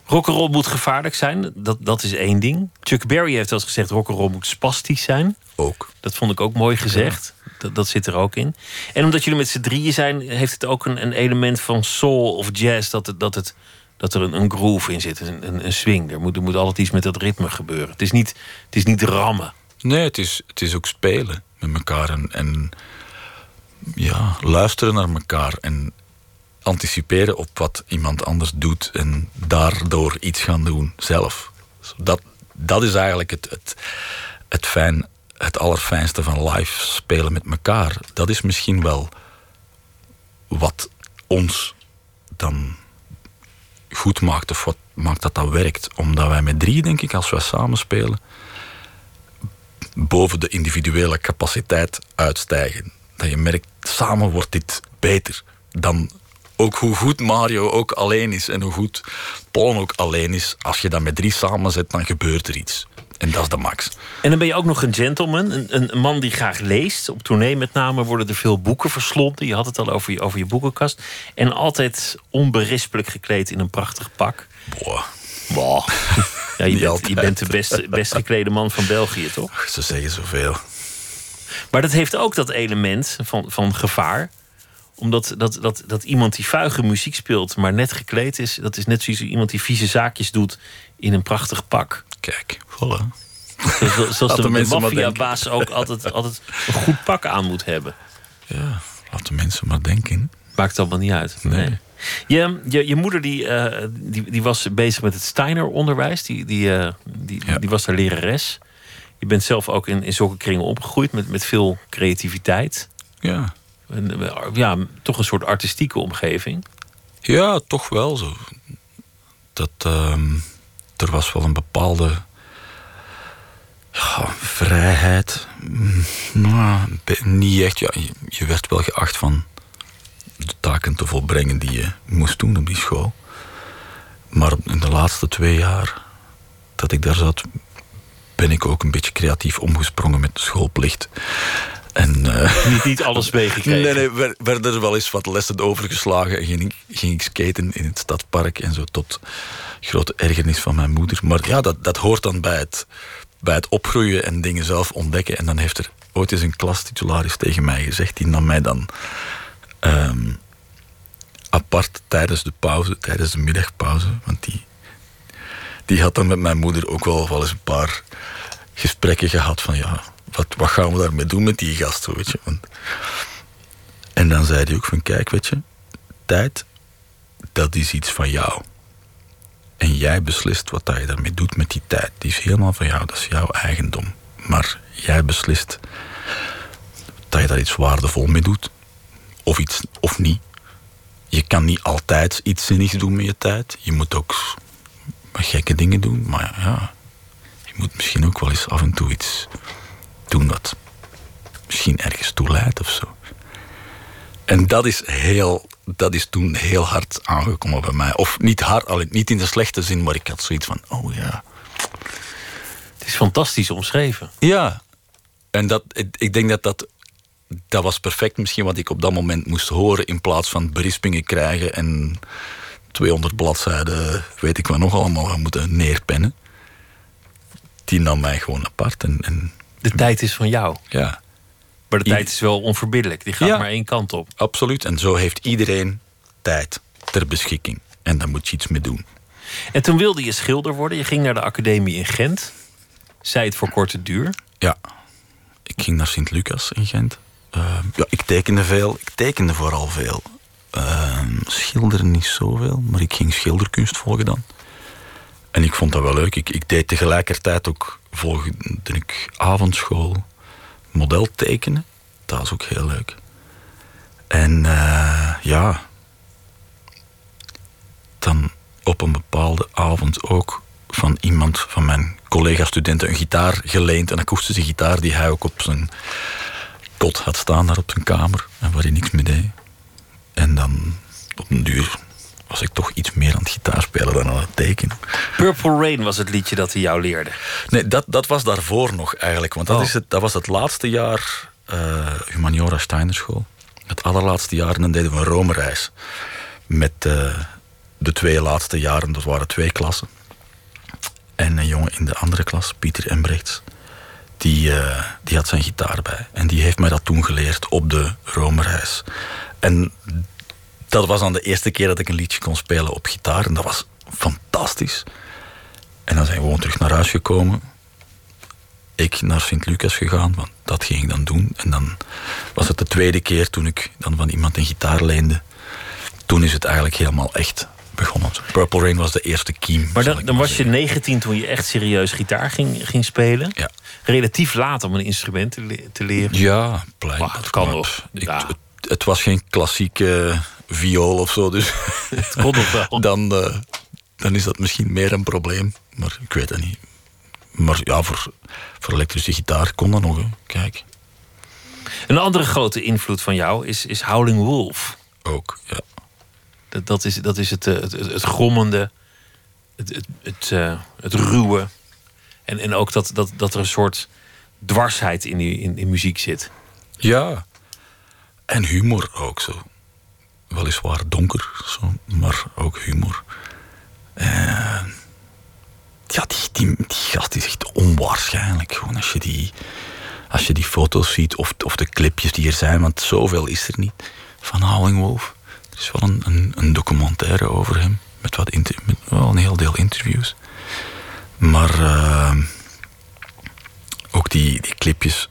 Rock'n'roll moet gevaarlijk zijn, dat, dat is één ding. Chuck Berry heeft wel eens gezegd: rock'n'roll moet spastisch zijn. Ook. Dat vond ik ook mooi gezegd. Dat, dat zit er ook in. En omdat jullie met z'n drieën zijn, heeft het ook een, een element van soul of jazz. Dat het, dat het, dat dat er een, een groove in zit, een, een, een swing. Er moet, er moet altijd iets met dat ritme gebeuren. Het is niet, het is niet rammen. Nee, het is, het is ook spelen met elkaar en, ja, luisteren naar elkaar en anticiperen op wat iemand anders doet en daardoor iets gaan doen zelf. Dat, dat is eigenlijk het, het, het, fijn, het allerfijnste van live spelen met elkaar. Dat is misschien wel wat ons dan goed maakt of wat maakt dat dat werkt. Omdat wij met drie, denk ik, als wij samen spelen, boven de individuele capaciteit uitstijgen. Dat je merkt, samen wordt dit beter dan ook hoe goed Mario ook alleen is en hoe goed Paul ook alleen is. Als je dat met drie samen zet, dan gebeurt er iets. En dat is de max. En dan ben je ook nog een gentleman, een, een man die graag leest. Op tournee met name worden er veel boeken verslonden. Je had het al over je, over je boekenkast. En altijd onberispelijk gekleed in een prachtig pak. Boah. Boah. Ja, je, bent, altijd. je bent de best, best geklede man van België, toch? Ze zeggen zoveel. Maar dat heeft ook dat element van, van gevaar. Omdat dat, dat, dat iemand die vuige muziek speelt, maar net gekleed is... dat is net zoals iemand die vieze zaakjes doet in een prachtig pak. Kijk, voilà. Zoals, de, de maar maffiabaas ook altijd, altijd een goed pak aan moet hebben. Ja, laten mensen maar denken. Maakt allemaal niet uit. Nee. Je, je, je moeder die, eh, die, die was bezig met het Steiner-onderwijs. Die, die, eh, die, Ja. die was daar lerares. Je bent zelf ook in, in zulke kringen opgegroeid met, met veel creativiteit. Ja. En, eh, ja, toch een soort artistieke omgeving. Ja, toch wel zo. Dat, ehm, er was wel een bepaalde ja, vrijheid. Mm, Nou, niet echt. Ja, je, je werd wel geacht van de taken te volbrengen die je moest doen op die school. Maar in de laatste twee jaar dat ik daar zat, ben ik ook een beetje creatief omgesprongen met de schoolplicht. En, eh, Niet, niet alles meegekregen. Nee, nee, wer- werden er wel eens wat lessen overgeslagen en ging ik, ging ik skaten in het stadpark en zo tot grote ergernis van mijn moeder. Maar ja, dat, dat hoort dan bij het, bij het opgroeien en dingen zelf ontdekken. En dan heeft er ooit eens een klastitularis tegen mij gezegd, die nam mij dan ehm, apart tijdens de pauze, tijdens de middagpauze, want die, die had dan met mijn moeder ook wel, wel eens een paar gesprekken gehad van ja, wat, wat gaan we daarmee doen met die gast, zo, weet je. En dan zei hij ook van kijk, weet je, tijd, dat is iets van jou. En jij beslist wat je daarmee doet met die tijd. Die is helemaal van jou, dat is jouw eigendom. Maar jij beslist dat je daar iets waardevol mee doet. Of iets, of niet. Je kan niet altijd iets zinnigs doen met je tijd. Je moet ook gekke dingen doen. Maar ja, je moet misschien ook wel eens af en toe iets doen dat misschien ergens toe leidt of zo. En dat is, heel, dat is toen heel hard aangekomen bij mij. Of niet hard, niet in de slechte zin, maar ik had zoiets van: oh ja. Het is fantastisch omschreven. Ja. En dat, ik, ik denk dat dat. Dat was perfect misschien wat ik op dat moment moest horen. In plaats van berispingen krijgen en 200 bladzijden, weet ik wat nog allemaal, gaan moeten neerpennen. Die nam mij gewoon apart. En, en De tijd is van jou. ja, Maar de I- tijd is wel onverbiddelijk. Die gaat Ja. maar één kant op. absoluut. En zo heeft iedereen tijd ter beschikking. En daar moet je iets mee doen. En toen wilde je schilder worden. Je ging naar de academie in Gent. Zij het voor korte duur. Ja, ik ging naar Sint-Lucas in Gent. Eh, ja, ik tekende veel. Ik tekende vooral veel. Uh, schilderen niet zoveel, maar ik ging schilderkunst volgen dan. En ik vond dat wel leuk. Ik, ik deed tegelijkertijd ook, volgde ik avondschool, model tekenen. Dat was ook heel leuk. En eh, ja, dan op een bepaalde avond ook van iemand van mijn collega-studenten een gitaar geleend. Een akoestische gitaar die hij ook op zijn had staan daar op zijn kamer. En waar hij niks mee deed. En dan op een duur was ik toch iets meer aan het gitaarspelen dan aan het tekenen. Purple Rain was het liedje dat hij jou leerde. Nee, dat, dat was daarvoor nog eigenlijk. Want dat, Oh. is het, dat was het laatste jaar eh, Humaniora Steinerschool. Het allerlaatste jaar en dan deden we een Rome-reis. Met eh, de twee laatste jaren, dat waren twee klassen. En een jongen in de andere klas, Pieter Embrechts, die, eh, die had zijn gitaar bij. En die heeft mij dat toen geleerd op de Rome-reis. En dat was dan de eerste keer dat ik een liedje kon spelen op gitaar. En dat was fantastisch. En dan zijn we gewoon terug naar huis gekomen. Ik naar Sint-Lucas gegaan, want dat ging ik dan doen. En dan was het de tweede keer toen ik dan van iemand een gitaar leende. Toen is het eigenlijk helemaal echt begonnen. Purple Rain was de eerste kiem. Maar dan, dan was je zeggen. 19 toen je echt serieus gitaar ging, ging spelen. Ja. Relatief laat om een instrument te, le- te leren. Ja, blijkbaar. Maar het kan nog. Ik, Ja. het, het was geen klassieke viool of zo, dus Het kon nog wel. dan, eh, dan is dat misschien meer een probleem. Maar ik weet het niet. Maar ja, voor, voor elektrische gitaar kon dat nog. Hè. Kijk, Een andere grote invloed van jou is, is Howling Wolf. ook. Ja. Dat, is, dat is het, eh, het, het, het grommende, het, het, het, eh, het ruwe. En, en ook dat, dat, dat er een soort dwarsheid in, die, in, in muziek zit. ja. En humor ook zo. Weliswaar donker, zo, maar ook humor. Ja, die, die, die gast is echt onwaarschijnlijk. Gewoon als je die, als je die foto's ziet of, of de clipjes die er zijn, want zoveel is er niet van Howling Wolf. Er is wel een, een, een documentaire over hem, met, wat met wel een heel deel interviews. Maar eh, ook die, die clipjes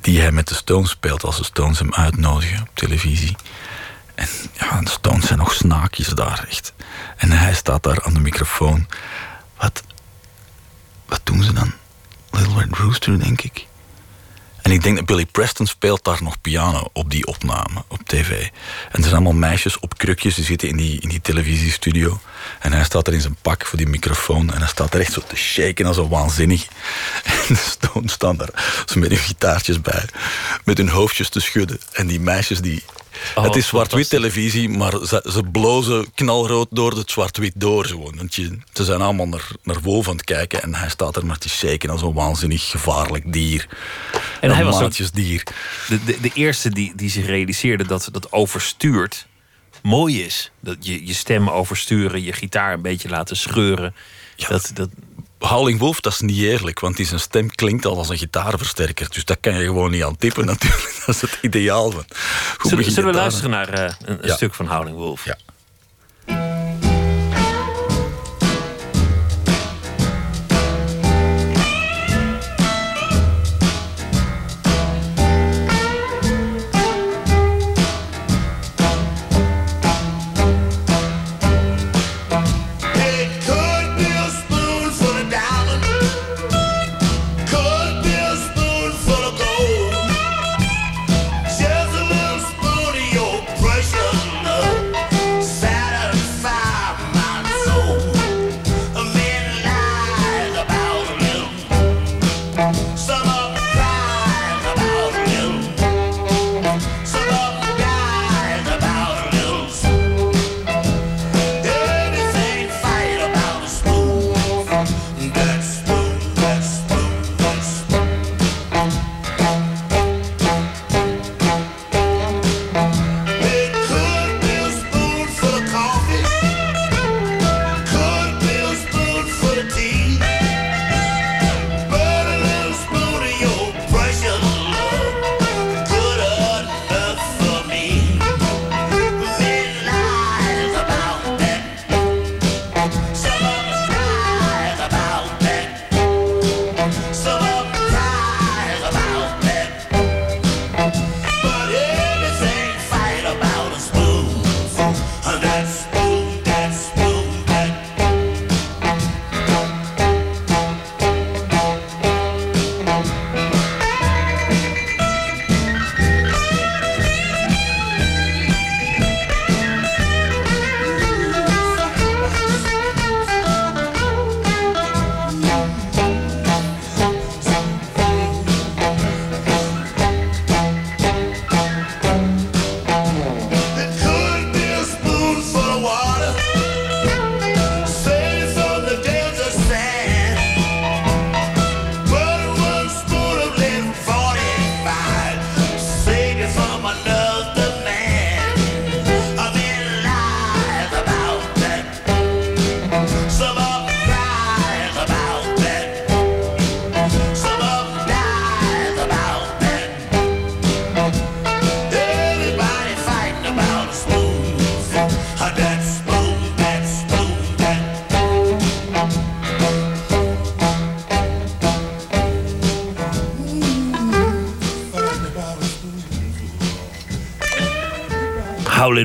die hij met de Stones speelt als de Stones hem uitnodigen op televisie. En ja, de Stones zijn nog snaakjes daar, echt. En hij staat daar aan de microfoon. Wat, wat doen ze dan? Little Red Rooster, denk ik. En ik denk dat Billy Preston speelt daar nog piano op die opname op tv. En er zijn allemaal meisjes op krukjes, die zitten in die, in die televisiestudio. En hij staat er in zijn pak voor die microfoon. En hij staat er echt zo te shaken als een waanzinnig. En de Stones staan daar met hun gitaartjes bij. Met hun hoofdjes te schudden. En die meisjes die... Oh, het is zwart-wit televisie, maar ze, ze blozen knalrood door het zwart-wit door. Gewoon. Want je, ze zijn allemaal naar, naar Wolf aan het kijken. En hij staat er maar te shaken als een waanzinnig gevaarlijk dier. En hij was ook maatjesdier. de, de, de eerste die, die zich realiseerde dat dat overstuurd mooi is. Dat je, je stem oversturen, je gitaar een beetje laten scheuren. Ja. Dat, dat, Howling Wolf, dat is niet eerlijk, want die zijn stem klinkt al als een gitaarversterker. Dus dat kan je gewoon niet aan tippen natuurlijk. Dat is het ideaal van. Hoe zullen, we luisteren naar eh, een, een Ja. stuk van Howling Wolf? Ja.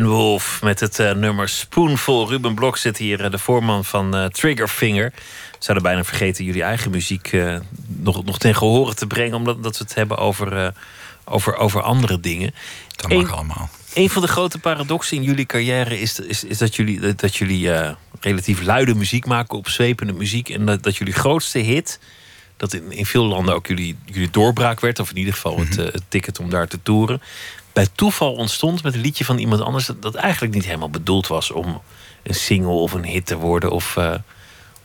Wolf met het eh, nummer Spoonful. Ruben Blok zit hier, eh, de voorman van eh, Triggerfinger. We zouden bijna vergeten jullie eigen muziek nog, nog ten gehore te brengen... omdat dat we het hebben over, over, over andere dingen. Dat mag Eén- allemaal. Een van de grote paradoxen in jullie carrière is, is, is dat jullie, dat jullie relatief luide muziek maken, opzwepende muziek. En dat, dat jullie grootste hit, dat in, in veel landen ook jullie, jullie doorbraak werd, of in ieder geval het, eh, het ticket om daar te toeren. Bij toeval ontstond met een liedje van iemand anders dat, dat eigenlijk niet helemaal bedoeld was om een single of een hit te worden of, eh,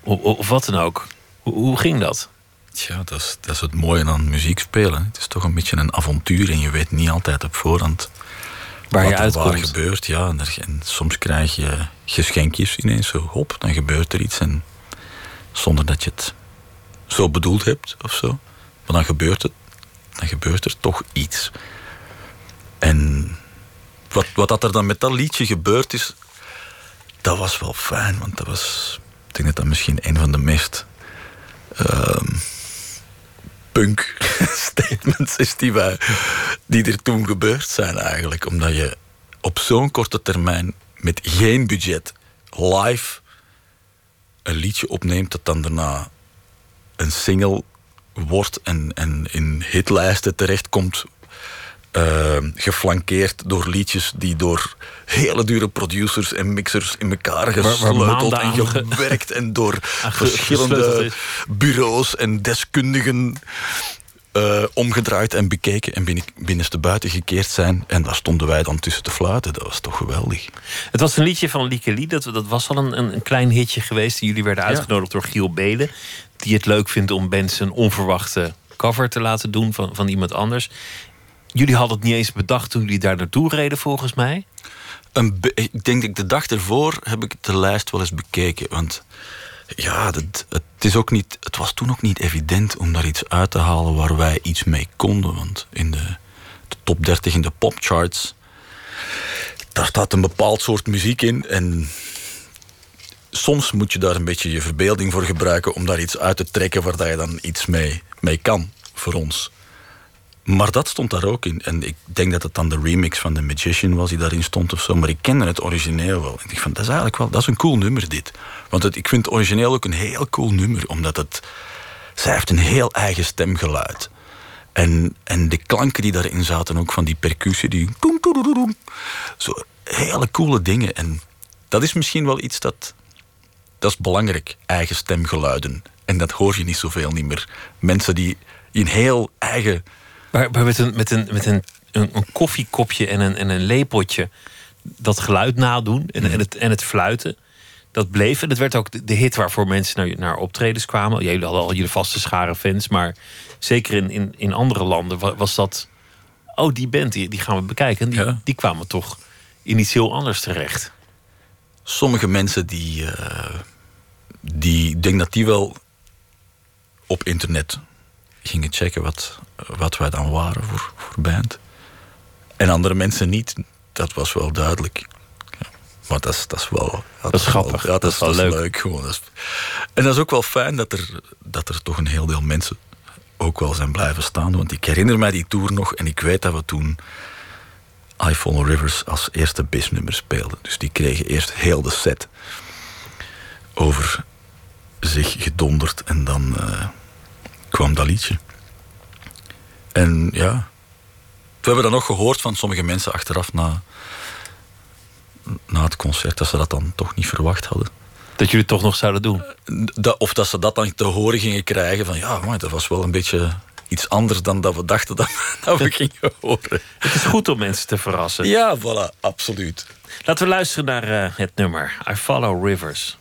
of, of wat dan ook. Hoe, hoe ging dat? Tja, dat is, dat is het mooie aan muziek spelen. Het is toch een beetje een avontuur en je weet niet altijd op voorhand Waar je wat er waar uitkomt. gebeurt. Ja, en, er- en soms krijg je geschenkjes ineens zo, hop, dan gebeurt er iets. En zonder dat je het zo bedoeld hebt of zo. Maar dan gebeurt het. Dan gebeurt er toch iets. En wat, wat dat er dan met dat liedje gebeurd is, dat was wel fijn. Want dat was, ik denk dat dat misschien een van de meest ehm, punk statements is die, die er toen gebeurd zijn eigenlijk. Omdat je op zo'n korte termijn met geen budget live een liedje opneemt dat dan daarna een single wordt en, en in hitlijsten terechtkomt. Eh, geflankeerd door liedjes die door hele dure producers en mixers in elkaar gesleuteld en gewerkt en door verschillende bureaus en deskundigen eh, omgedraaid en bekeken en binnen, binnenste buiten gekeerd zijn. En daar stonden wij dan tussen te fluiten. Dat was toch geweldig. Het was een liedje van Lieke Lee. Dat, dat was al een, een, klein hitje geweest. Jullie werden uitgenodigd door Giel Belen. Die het leuk vindt om mensen een onverwachte cover te laten doen van, van iemand anders. Jullie hadden het niet eens bedacht toen jullie daar naartoe reden, volgens mij. Een ik denk dat ik de dag ervoor heb ik de lijst wel eens bekeken. Want ja, het, is ook niet, het was toen ook niet evident om daar iets uit te halen waar wij iets mee konden. Want in de, de top 30 in de popcharts, daar staat een bepaald soort muziek in. En soms moet je daar een beetje je verbeelding voor gebruiken om daar iets uit te trekken waar je dan iets mee, mee kan voor ons. Maar dat stond daar ook in. En ik denk dat het dan de remix van The Magician was die daarin stond of zo. Maar ik kende het origineel wel. En ik dacht van, dat is eigenlijk wel, dat is een cool nummer dit. Want ik vind het origineel ook een heel cool nummer. Omdat het, zij heeft een heel eigen stemgeluid. En, en de klanken die daarin zaten, ook van die percussie, die... Zo hele coole dingen. En dat is misschien wel iets dat... Dat is belangrijk, eigen stemgeluiden. En dat hoor je niet zoveel niet meer. Mensen die een heel eigen... Maar, maar met, een, met, een, met een, een, een koffiekopje en een, en een lepeltje dat geluid nadoen en, en, het, en het fluiten. Dat bleef. En het werd ook de, hit waarvoor mensen naar, naar optredens kwamen. Jullie hadden al jullie vaste schare fans. Maar zeker in, in, in andere landen wa- was dat... Oh, die band, die, die gaan we bekijken. En die, Ja. die kwamen toch in iets heel anders terecht. sommige mensen die, eh, die denk dat die wel op internet gingen checken wat, wat wij dan waren voor, voor band. En andere mensen niet. Dat was wel duidelijk. Ja. Maar dat is, dat is wel... ja, is grappig. Dat, Dat is wel dat leuk. leuk. gewoon. Dat is- en dat is ook wel fijn dat er, dat er toch een heel deel mensen ook wel zijn blijven staan. Want ik herinner mij die tour nog en ik weet dat we toen I Follow Rivers als eerste bisnummer speelden. Dus die kregen eerst heel de set over zich gedonderd en dan eh, kwam dat liedje. En ja, we hebben dan nog gehoord van sommige mensen achteraf na, na het concert dat ze dat dan toch niet verwacht hadden. Dat jullie het toch nog zouden doen. Dat, of dat ze dat dan te horen gingen krijgen van ja, maar dat was wel een beetje iets anders dan dat we dachten dat, dat we gingen horen. Het is goed om mensen te verrassen. Ja, voilà, absoluut. Laten we luisteren naar eh, het nummer I Follow Rivers.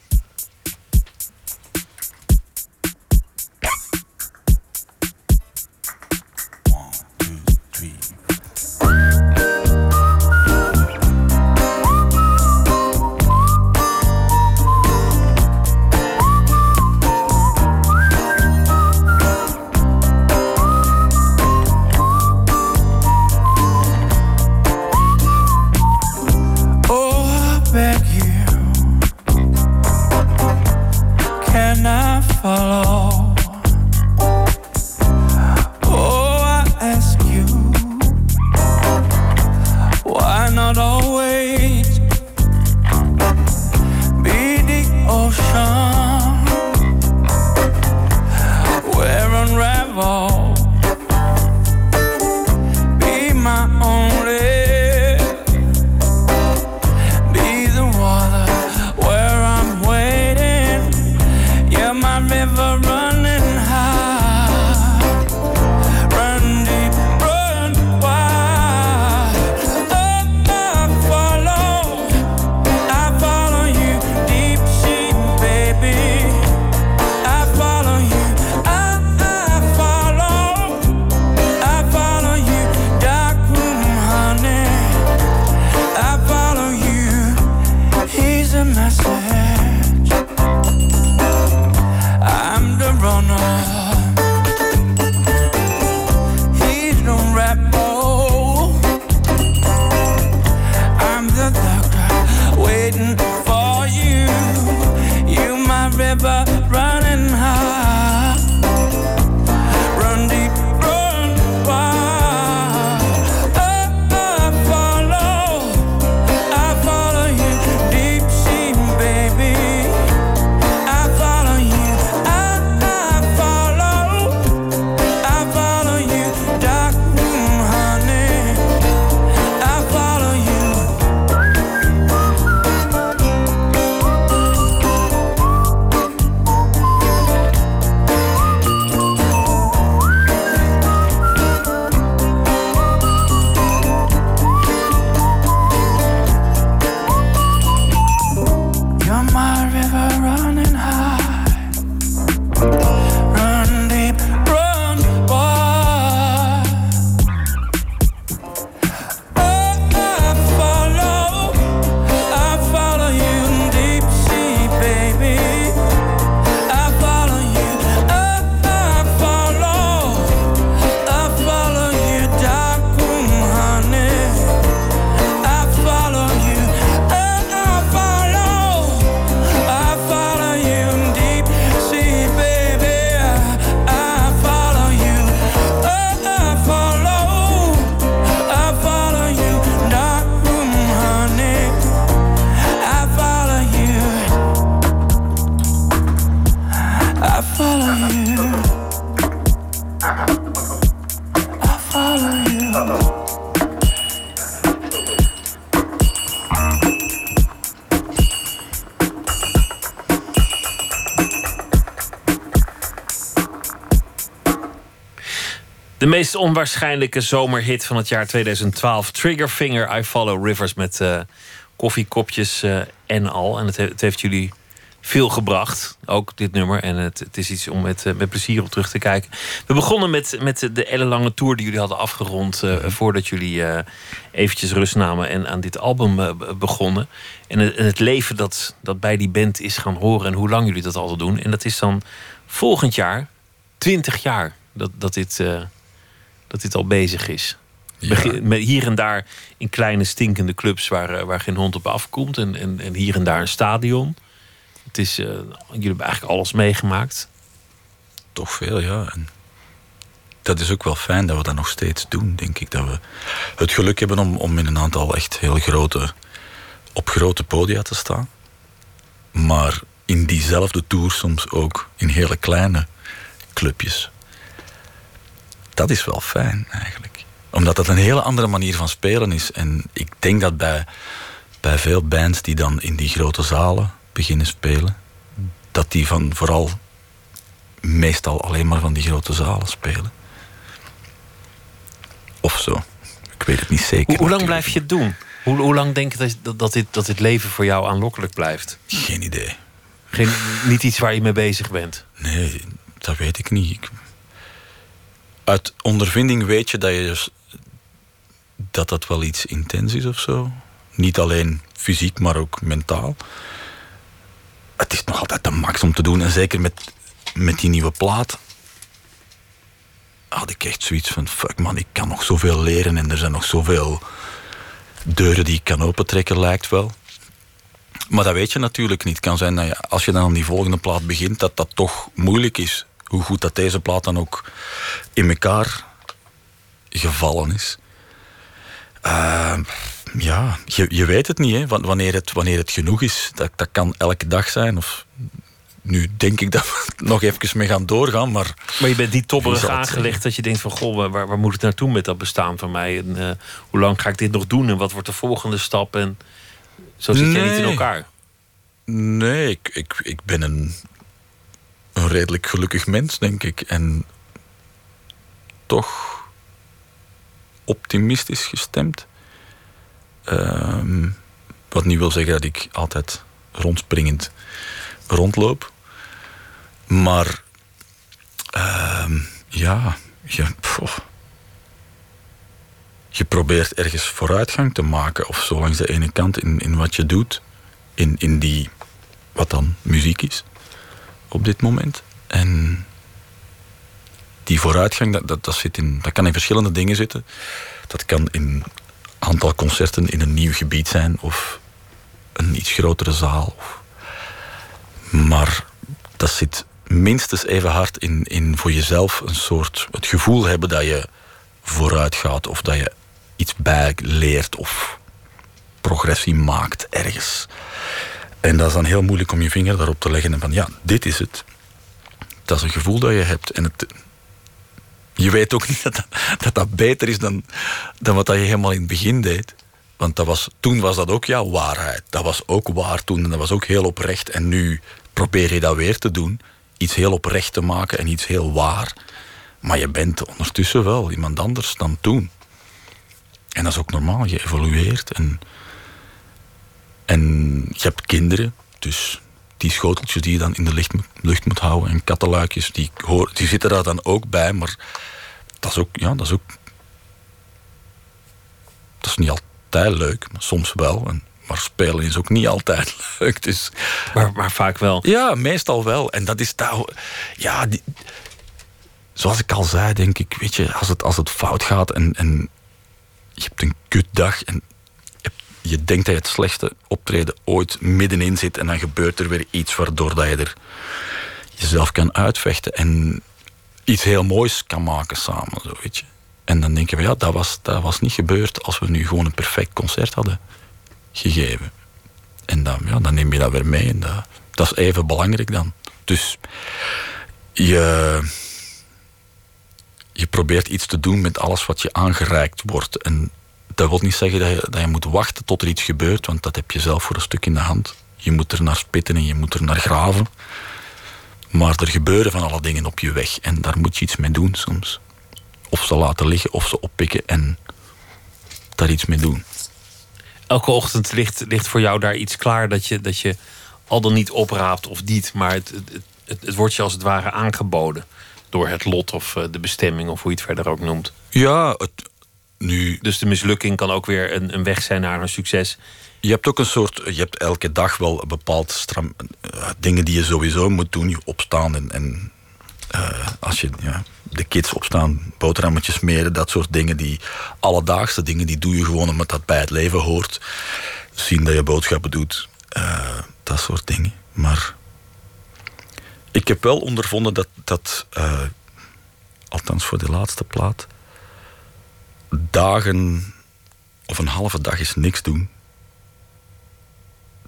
Meest onwaarschijnlijke zomerhit van het jaar 2012. Triggerfinger, I Follow Rivers met eh, koffiekopjes eh, en al. En het, he- het heeft jullie veel gebracht, ook dit nummer. En het, het is iets om met, eh, met plezier op terug te kijken. We begonnen met, met de ellenlange tour die jullie hadden afgerond... eh, voordat jullie eventjes rust namen en aan dit album be- begonnen. En het, en het leven dat, dat bij die band is gaan horen... en hoe lang jullie dat al doen. En dat is dan volgend jaar 20 jaar dat, dat, dit, dat dit al bezig is. Hier en daar in kleine stinkende clubs waar, eh, waar geen hond op afkomt. En, en, en hier en daar een stadion. Het is, eh, jullie hebben eigenlijk alles meegemaakt. Toch veel, ja. En dat is ook wel fijn dat we dat nog steeds doen, denk ik. Dat we het geluk hebben om, om in een aantal echt heel grote, op grote podia te staan. Maar in diezelfde tour soms ook in hele kleine clubjes. Dat is wel fijn, eigenlijk. Omdat dat een hele andere manier van spelen is. En ik denk dat bij, bij veel bands die dan in die grote zalen beginnen spelen, dat die van vooral meestal alleen maar van die grote zalen spelen. Of zo. Ik weet het niet zeker. Hoe, hoe lang blijf je het doen? Hoe, hoe lang denk je dat, dat, dat, dit, dat dit leven voor jou aanlokkelijk blijft? Geen idee. Geen, niet iets waar je mee bezig bent. Nee, dat weet ik niet. Ik- Uit ondervinding weet je dat je dus, dat dat wel iets intens is of zo. Niet alleen fysiek, maar ook mentaal. Het is nog altijd de max om te doen. En zeker met, met die nieuwe plaat had ik echt zoiets van... Fuck man, ik kan nog zoveel leren en er zijn nog zoveel deuren die ik kan opentrekken, lijkt wel. Maar dat weet je natuurlijk niet. Het kan zijn dat als je dan aan die volgende plaat begint, dat dat toch moeilijk is. Hoe goed dat deze plaat dan ook in elkaar gevallen is. Eh, ja, je, je weet het niet, hè. Wa- Wanneer het, wanneer het genoeg is. Dat, dat kan elke dag zijn. Of, nu denk ik dat we nog even mee gaan doorgaan, maar... Maar je bent die topperig aangelegd dat je denkt van... goh, waar, waar moet ik naartoe met dat bestaan van mij? En, eh, hoe lang ga ik dit nog doen? En wat wordt de volgende stap? En zo zit je niet in elkaar. Nee, ik, ik, ik ben een, een redelijk gelukkig mens, denk ik. En toch optimistisch gestemd. Ehm, wat niet wil zeggen dat ik altijd rondspringend rondloop. Maar ehm, ja, je, je probeert ergens vooruitgang te maken. Of zo langs de ene kant in, in wat je doet. In, in die, wat dan muziek is. Op dit moment. En die vooruitgang, dat, dat, dat, zit in, dat kan in verschillende dingen zitten. Dat kan in aantal concerten in een nieuw gebied zijn. Of een iets grotere zaal. Maar dat zit minstens even hard in, in voor jezelf een soort het gevoel hebben dat je vooruit gaat of dat je iets bijleert of progressie maakt ergens. En dat is dan heel moeilijk om je vinger daarop te leggen en van ja, dit is het. Dat is een gevoel dat je hebt. En het, je weet ook niet dat dat, beter is dan, dan wat dat je helemaal in het begin deed. Want dat was, toen was dat ook jouw waarheid. Dat was ook waar toen en dat was ook heel oprecht. En nu probeer je dat weer te doen. Iets heel oprecht te maken en iets heel waar. Maar je bent ondertussen wel iemand anders dan toen. En dat is ook normaal. Je evolueert en, en je hebt kinderen. Dus die schoteltjes die je dan in de lucht, moet- lucht moet houden en kattenluikjes, die, hoor, die zitten daar dan ook bij. Maar dat is ook, ja, dat is ook. Dat is niet altijd leuk, maar soms wel. En, maar spelen is ook niet altijd leuk. Dus Maar, maar vaak wel. ja, meestal wel. En dat is daar. Ja, die- zoals ik al zei, denk ik, weet je, als het, als het fout gaat en, en je hebt een kutdag en je, denkt dat je het slechtste optreden ooit middenin zit en dan gebeurt er weer iets waardoor dat je er jezelf kan uitvechten en iets heel moois kan maken samen, zo, weet je. En dan denk je van ja, dat was, dat was niet gebeurd als we nu gewoon een perfect concert hadden gegeven. En dan, ja, dan neem je dat weer mee. En dat, dat is even belangrijk dan. Dus je, je probeert iets te doen met alles wat je aangereikt wordt. En dat wil niet zeggen dat je, dat je moet wachten tot er iets gebeurt, want dat heb je zelf voor een stuk in de hand. Je moet er naar spitten en je moet er naar graven. Maar er gebeuren van alle dingen op je weg en daar moet je iets mee doen soms. of ze laten liggen of ze oppikken en daar iets mee doen. Elke ochtend ligt, ligt voor jou daar iets klaar dat je, dat je al dan niet opraapt of niet, maar het, het, het, het wordt je als het ware aangeboden door het lot of eh, de bestemming of hoe je het verder ook noemt. Ja, het, nu, Dus de mislukking kan ook weer een, een weg zijn naar een succes. je hebt ook een soort, je hebt elke dag wel een bepaald stram, eh, dingen die je sowieso moet doen. Je opstaan en, en eh, als je ja, de kids opstaan, boterhammetjes smeren, dat soort dingen, die alledaagse dingen, die doe je gewoon omdat dat bij het leven hoort. Zien dat je boodschappen doet, eh, dat soort dingen. Maar ik heb wel ondervonden dat, dat althans voor de laatste plaat, dagen of een halve dag is niks doen,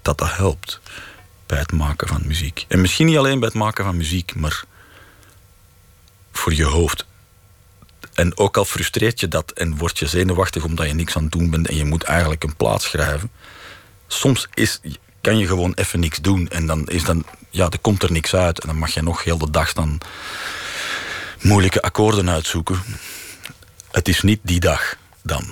dat dat helpt bij het maken van muziek. En misschien niet alleen bij het maken van muziek, maar voor je hoofd. En ook al frustreert je dat en word je zenuwachtig omdat je niks aan het doen bent en je moet eigenlijk een plaat schrijven. Soms is, kan je gewoon even niks doen en dan is dan, ja, er komt er niks uit en dan mag je nog heel de dag staan moeilijke akkoorden uitzoeken. Het is niet die dag dan.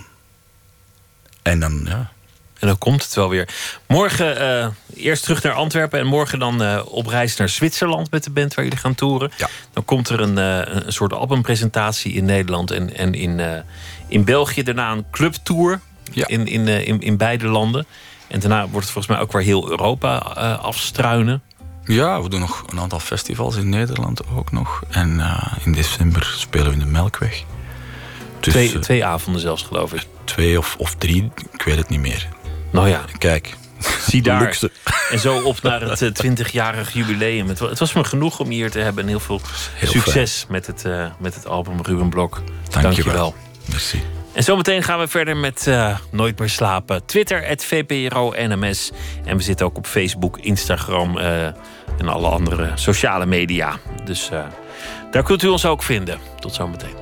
En dan, ja, En dan komt het wel weer. Morgen eh, eerst terug naar Antwerpen en morgen dan eh, op reis naar Zwitserland met de band waar jullie gaan toeren. Ja. Dan komt er een, eh, een soort albumpresentatie in Nederland en, en in, in België. Daarna een clubtour Ja. in, in, in, in beide landen. En daarna wordt het volgens mij ook weer heel Europa afstruinen. Ja, we doen nog een aantal festivals in Nederland ook nog. En in december spelen we in de Melkweg. Dus Twee, eh, twee avonden zelfs, geloof ik. twee of, of drie, ik weet het niet meer. Nou ja, Kijk, zie daar. luxe. En zo op naar het eh, 20-jarig jubileum. Het, het was me genoeg om hier te hebben. En heel veel Heel succes met het, eh, met het album Ruben Blok. Dank je je wel. Merci. En zometeen gaan we verder met eh, Nooit meer slapen. Twitter, VPRO NMS. En we zitten ook op Facebook, Instagram eh, en alle andere sociale media. Dus eh, daar kunt u ons ook vinden. Tot zometeen.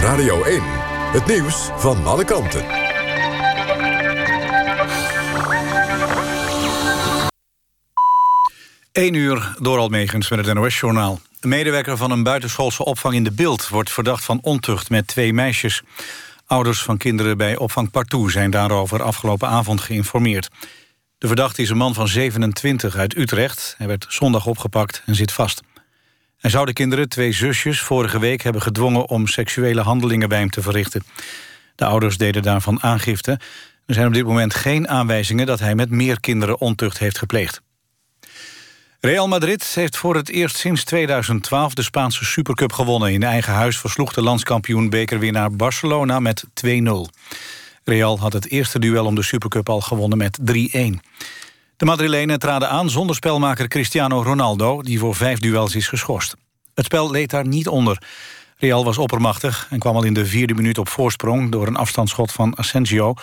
Radio 1. Het nieuws van alle kanten. Eén uur door Almegens met het NOS-journaal. Een medewerker van een buitenschoolse opvang in de Beeld... wordt verdacht van ontucht met twee meisjes. Ouders van kinderen bij opvang Partout zijn daarover afgelopen avond geïnformeerd. De verdachte is een man van 27 uit Utrecht. Hij werd zondag opgepakt en zit vast. Hij zou de kinderen, twee zusjes, vorige week hebben gedwongen... om seksuele handelingen bij hem te verrichten. De ouders deden daarvan aangifte. Er zijn op dit moment geen aanwijzingen... dat hij met meer kinderen ontucht heeft gepleegd. Real Madrid heeft voor het eerst sinds 2012 de Spaanse Supercup gewonnen. In eigen huis versloeg de landskampioen bekerwinnaar Barcelona met 2-0. Real had het eerste duel om de Supercup al gewonnen met 3-1. De Madrilenen traden aan zonder spelmaker Cristiano Ronaldo... die voor vijf duels is geschorst. Het spel leed daar niet onder. Real was oppermachtig en kwam al in de vierde minuut op voorsprong... door een afstandsschot van Asensio.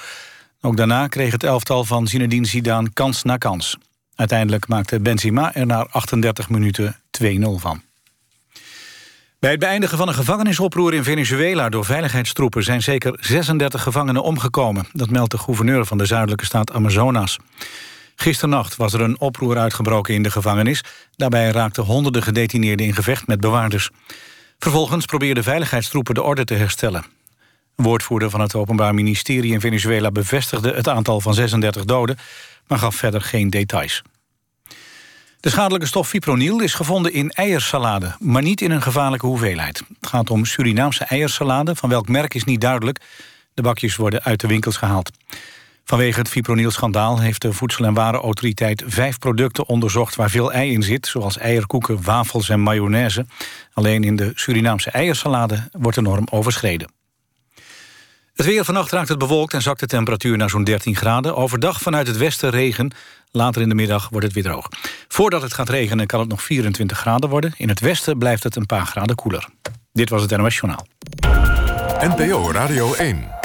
Ook daarna kreeg het elftal van Zinedine Zidane kans na kans. Uiteindelijk maakte Benzema er na 38 minuten 2-0 van. Bij het beëindigen van een gevangenisoproer in Venezuela door veiligheidstroepen zijn zeker 36 gevangenen omgekomen. Dat meldt de gouverneur van de zuidelijke staat Amazonas. Gisternacht was er een oproer uitgebroken in de gevangenis. Daarbij raakten honderden gedetineerden in gevecht met bewaarders. Vervolgens probeerden veiligheidstroepen de orde te herstellen. Een woordvoerder van het Openbaar Ministerie in Venezuela bevestigde het aantal van 36 doden, maar gaf verder geen details. De schadelijke stof fipronil is gevonden in eiersalade, maar niet in een gevaarlijke hoeveelheid. Het gaat om Surinaamse eiersalade, van welk merk is niet duidelijk. De bakjes worden uit de winkels gehaald. Vanwege het fipronil-schandaal heeft de Voedsel- en Warenautoriteit vijf producten onderzocht waar veel ei in zit, zoals eierkoeken, wafels en mayonaise. Alleen in de Surinaamse eiersalade wordt de norm overschreden. Het weer vannacht raakt het bewolkt en zakt de temperatuur naar zo'n 13 graden. Overdag vanuit het westen regen. Later in de middag wordt het weer droog. Voordat het gaat regenen kan het nog 24 graden worden. In het westen blijft het een paar graden koeler. Dit was het NOS Journaal. NPO Radio 1.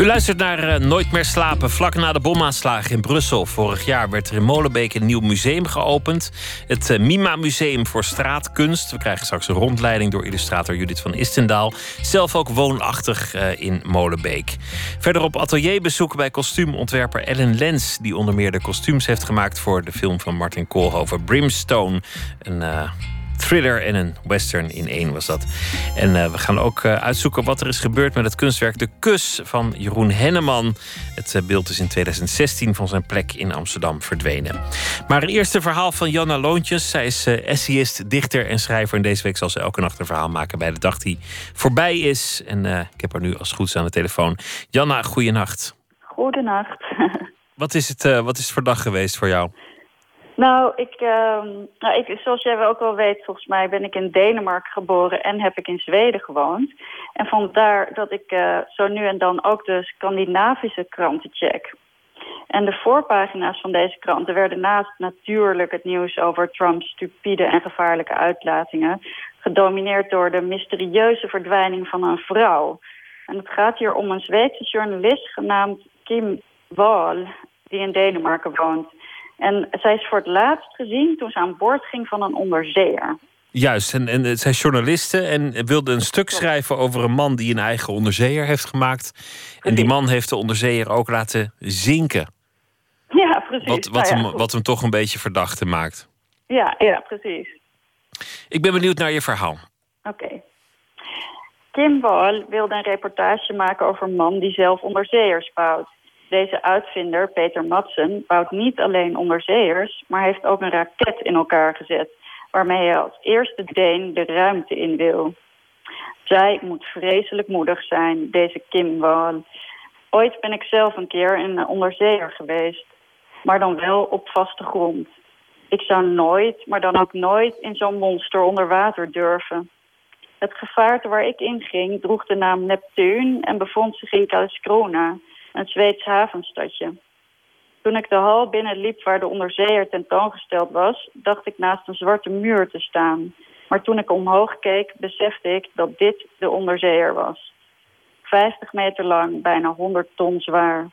U luistert naar eh, Nooit meer slapen. Vlak na de bomaanslagen in Brussel vorig jaar werd er in Molenbeek een nieuw museum geopend. Het eh, Mima Museum voor Straatkunst. We krijgen straks een rondleiding door illustrator Judith van Istendaal. Zelf ook woonachtig eh, in Molenbeek. Verder op atelierbezoek bij kostuumontwerper Ellen Lens, die onder meer de kostuums heeft gemaakt voor de film van Martin Koolhoven, Brimstone. Een thriller en een western in één was dat. En eh, we gaan ook eh, uitzoeken wat er is gebeurd met het kunstwerk De Kus van Jeroen Henneman. Het eh, beeld is in 2016 van zijn plek in Amsterdam verdwenen. Maar een verhaal van Janna Loontjes. Zij is essayist, dichter en schrijver. En deze week zal ze elke nacht een verhaal maken bij de dag die voorbij is. En ik heb haar nu als het goed is aan de telefoon. Janna, goeienacht. Goedenacht. Wat is het, wat is het voor dag geweest voor jou? Nou, ik, ehm, nou zoals jij ook wel weet, volgens mij ben ik in Denemarken geboren en heb ik in Zweden gewoond. En vandaar dat ik eh, zo nu en dan ook de Scandinavische kranten check. En de voorpagina's van deze kranten werden naast natuurlijk het nieuws over Trumps stupide en gevaarlijke uitlatingen, gedomineerd door de mysterieuze verdwijning van een vrouw. En het gaat hier om een Zweedse journalist genaamd Kim Wall, die in Denemarken woont. En zij is voor het laatst gezien toen ze aan boord ging van een onderzeeër. Juist, en, en zij is journaliste en wilde een stuk schrijven over een man die een eigen onderzeeër heeft gemaakt. En die man heeft de onderzeeër ook laten zinken. Ja, precies. Wat, wat, Nou ja, hem, wat hem toch een beetje verdachte maakt. ja, ja, precies. Ik ben benieuwd naar je verhaal. Oké. Kim Wall wilde een reportage maken over een man die zelf onderzeeërs bouwt. Deze uitvinder, Peter Madsen, bouwt niet alleen onderzeeërs, maar heeft ook een raket in elkaar gezet, waarmee hij als eerste Deen de ruimte in wil. Zij moet vreselijk moedig zijn, deze Kim. Ooit ben ik zelf een keer een onderzeeër geweest, maar dan wel op vaste grond. Ik zou nooit, maar dan ook nooit in zo'n monster onder water durven. Het gevaarte waar ik in ging droeg de naam Neptuun en bevond zich in Karlskrona, een Zweeds havenstadje. Toen ik de hal binnenliep waar de onderzeeër tentoongesteld was, dacht ik naast een zwarte muur te staan. Maar toen ik omhoog keek, besefte ik dat dit de onderzeeër was. 50 meter lang, bijna 100 ton zwaar.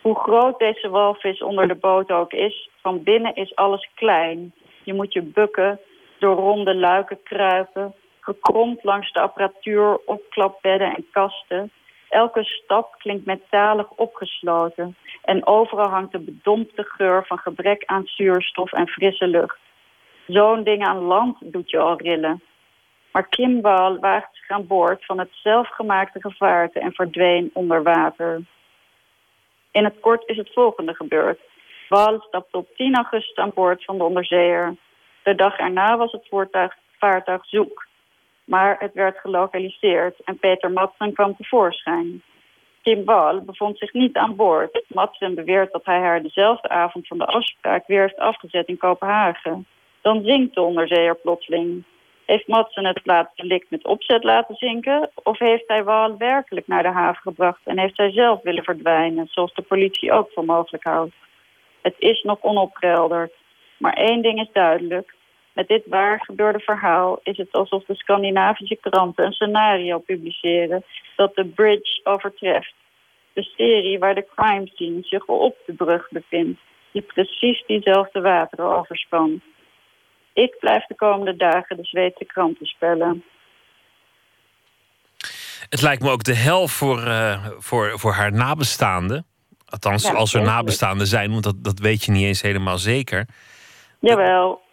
Hoe groot deze walvis onder de boot ook is, van binnen is alles klein. Je moet je bukken, door ronde luiken kruipen, gekromd langs de apparatuur, opklapbedden en kasten. Elke stap klinkt metalig opgesloten en overal hangt de bedompte geur van gebrek aan zuurstof en frisse lucht. Zo'n ding aan land doet je al rillen. Maar Kim Wall waagt zich aan boord van het zelfgemaakte gevaarte en verdween onder water. In het kort is het volgende gebeurd. Wall stapte op 10 augustus aan boord van de onderzeeër. De dag erna was het voertuig, vaartuig zoek. Maar het werd gelokaliseerd en Peter Madsen kwam tevoorschijn. Kim Wall bevond zich niet aan boord. Madsen beweert dat hij haar dezelfde avond van de afspraak weer heeft afgezet in Kopenhagen. Dan zinkt de onderzeeër plotseling. Heeft Madsen het laatste lik met opzet laten zinken? Of heeft hij Wall werkelijk naar de haven gebracht en heeft zij zelf willen verdwijnen, zoals de politie ook voor mogelijk houdt? Het is nog onopgehelderd. Maar één ding is duidelijk. Met dit waar gebeurde verhaal is het alsof de Scandinavische kranten een scenario publiceren dat de Bridge overtreft. De serie waar de crime scene zich op de brug bevindt, die precies diezelfde wateren overspant. Ik blijf de komende dagen de Zweedse kranten spellen. Het lijkt me ook de hel voor, eh, voor, voor haar nabestaanden. Althans, Ja, als er nabestaanden zijn, want dat, dat weet je niet eens helemaal zeker. Jawel,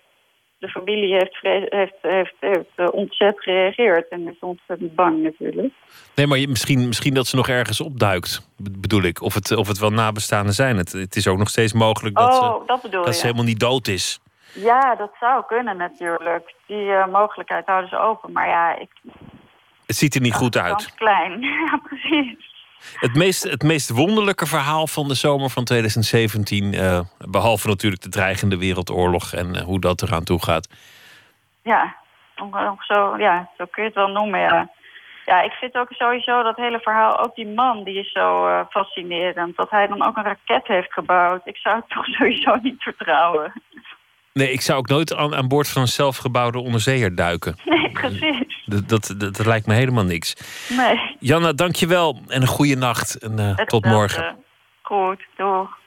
de familie heeft, heeft, heeft, heeft eh, ontzet gereageerd en is ontzettend bang natuurlijk. Nee, maar misschien, misschien dat ze nog ergens opduikt, be- bedoel ik. Of het, of het wel nabestaanden zijn. Het, het is ook nog steeds mogelijk dat, oh, ze, dat bedoel dat je. ze helemaal niet dood is. Ja, dat zou kunnen natuurlijk. Die eh, mogelijkheid houden ze open. Maar ja, ik Het ziet er niet goed uit. klein. ja, precies. Het meest, het meest wonderlijke verhaal van de zomer van 2017... eh, behalve natuurlijk de dreigende wereldoorlog en eh, hoe dat eraan toe gaat... Ja, zo, ja, zo kun je het wel noemen, ja. Ja, ik vind ook sowieso dat hele verhaal, ook die man, die is zo eh, fascinerend. Dat hij dan ook een raket heeft gebouwd. Ik zou het toch sowieso niet vertrouwen. Nee, ik zou ook nooit aan, aan boord van een zelfgebouwde onderzeeër duiken. Nee, precies. Dat, dat, dat, dat lijkt me helemaal niks. Nee. Janna, dankjewel en een goede nacht. En eh, tot morgen. Goed, doeg.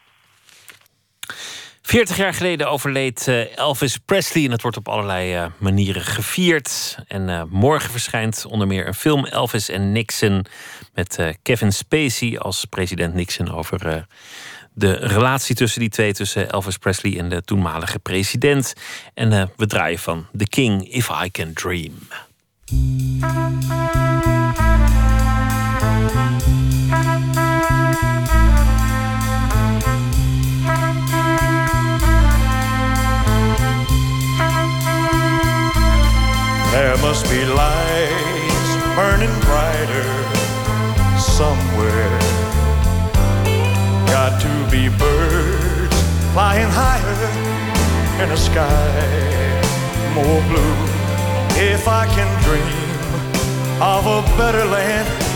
40 jaar geleden overleed eh, Elvis Presley en het wordt op allerlei eh, manieren gevierd. En morgen verschijnt onder meer een film Elvis en Nixon met Kevin Spacey als president Nixon over de relatie tussen die twee, tussen Elvis Presley en de toenmalige president. En eh, we draaien van The King If I Can Dream. There must be lights burning brighter somewhere. Got to be birds flying higher in a sky more blue. If I can dream of a better land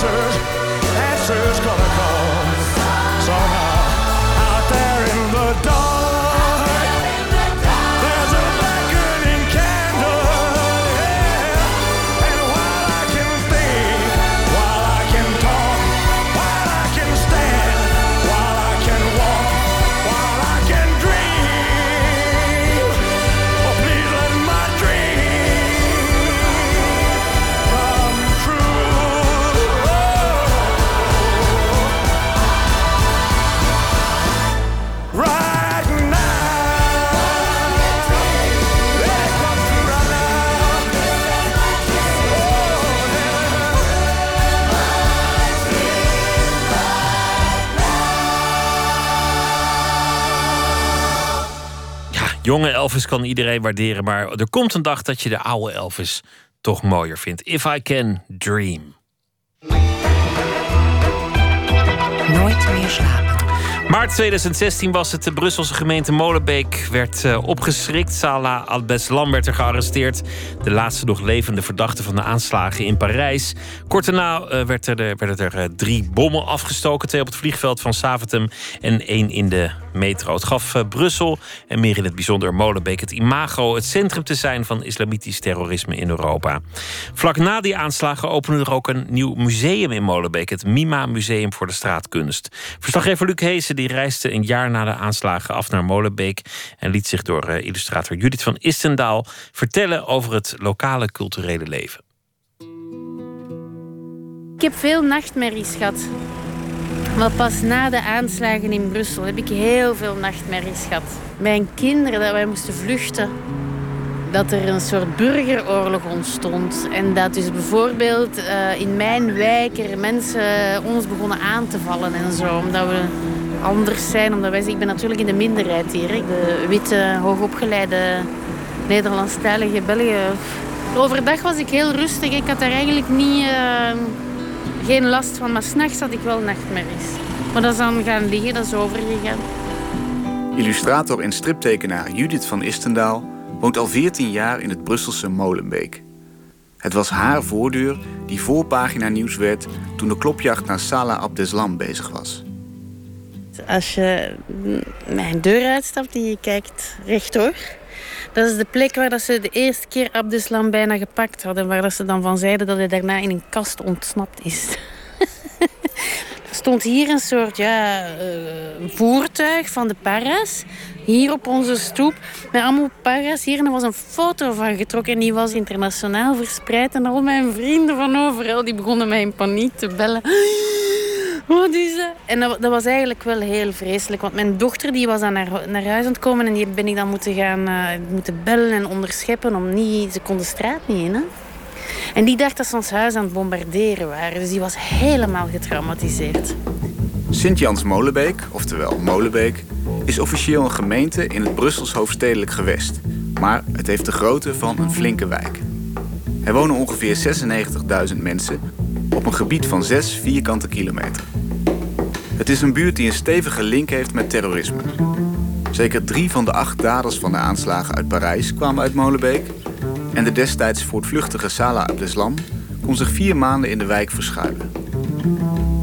the jonge Elvis kan iedereen waarderen, maar er komt een dag dat je de oude Elvis toch mooier vindt. If I Can Dream. Nooit meer slapen. Maart 2016 was het. De Brusselse gemeente Molenbeek werd eh, opgeschrikt. Salah Al-Beslam werd er gearresteerd. De laatste nog levende verdachte van de aanslagen in Parijs. Kort daarna eh, werd er, werden er eh, drie bommen afgestoken. Twee op het vliegveld van Saventem en één in de metro. Het gaf eh, Brussel en meer in het bijzonder Molenbeek het imago... het centrum te zijn van islamitisch terrorisme in Europa. Vlak na die aanslagen opende er ook een nieuw museum in Molenbeek. Het MIMA Museum voor de Straatkunst. Verslaggever Luc Heesen die reisde een jaar na de aanslagen af naar Molenbeek... en liet zich door eh, illustrator Judith van Istendaal vertellen over het lokale culturele leven. Ik heb veel nachtmerries gehad. Maar pas na de aanslagen in Brussel heb ik heel veel nachtmerries gehad. Mijn kinderen, dat wij moesten vluchten. dat er een soort burgeroorlog ontstond. En dat dus bijvoorbeeld eh, in mijn wijk er mensen ons begonnen aan te vallen en zo. Omdat we anders zijn, omdat wij ik ben natuurlijk in de minderheid hier. De witte, hoogopgeleide Nederlandstalige België. Overdag was ik heel rustig. Ik had daar eigenlijk niet, eh, geen last van. Maar s'nachts had ik wel nachtmerries. Maar dat is dan gaan liggen, dat is overgegaan. Illustrator en striptekenaar Judith van Istendaal woont al 14 jaar in het Brusselse Molenbeek. Het was haar voordeur die voorpagina nieuws werd toen de klopjacht naar Salah Abdeslam bezig was. Als je mijn deur uitstapt en je kijkt rechtdoor... Dat is de plek waar dat ze de eerste keer Abdeslam bijna gepakt hadden. Waar dat ze dan van zeiden dat hij daarna in een kast ontsnapt is. er stond hier een soort ja, eh, voertuig van de paras. Hier op onze stoep. Met allemaal paras hier. En er was een foto van getrokken. En die was internationaal verspreid. En al mijn vrienden van overal die begonnen mij in paniek te bellen. Wat is dat? En dat, dat was eigenlijk wel heel vreselijk. Want mijn dochter die was dan naar, naar huis aan het komen. En die ben ik dan moeten gaan eh, moeten bellen en onderscheppen. Om niet, ze kon de straat niet in. Hè? En die dacht dat ze ons huis aan het bombarderen waren. Dus die was helemaal getraumatiseerd. Sint-Jans Molenbeek, oftewel Molenbeek, is officieel een gemeente in het Brussels hoofdstedelijk gewest. Maar het heeft de grootte van een flinke wijk. Er wonen ongeveer 96.000 mensen op een gebied van 6 vierkante kilometer. Het is een buurt die een stevige link heeft met terrorisme. Zeker drie van de acht daders van de aanslagen uit Parijs kwamen uit Molenbeek. En de destijds voortvluchtige Salah Abdeslam kon zich vier maanden in de wijk verschuilen.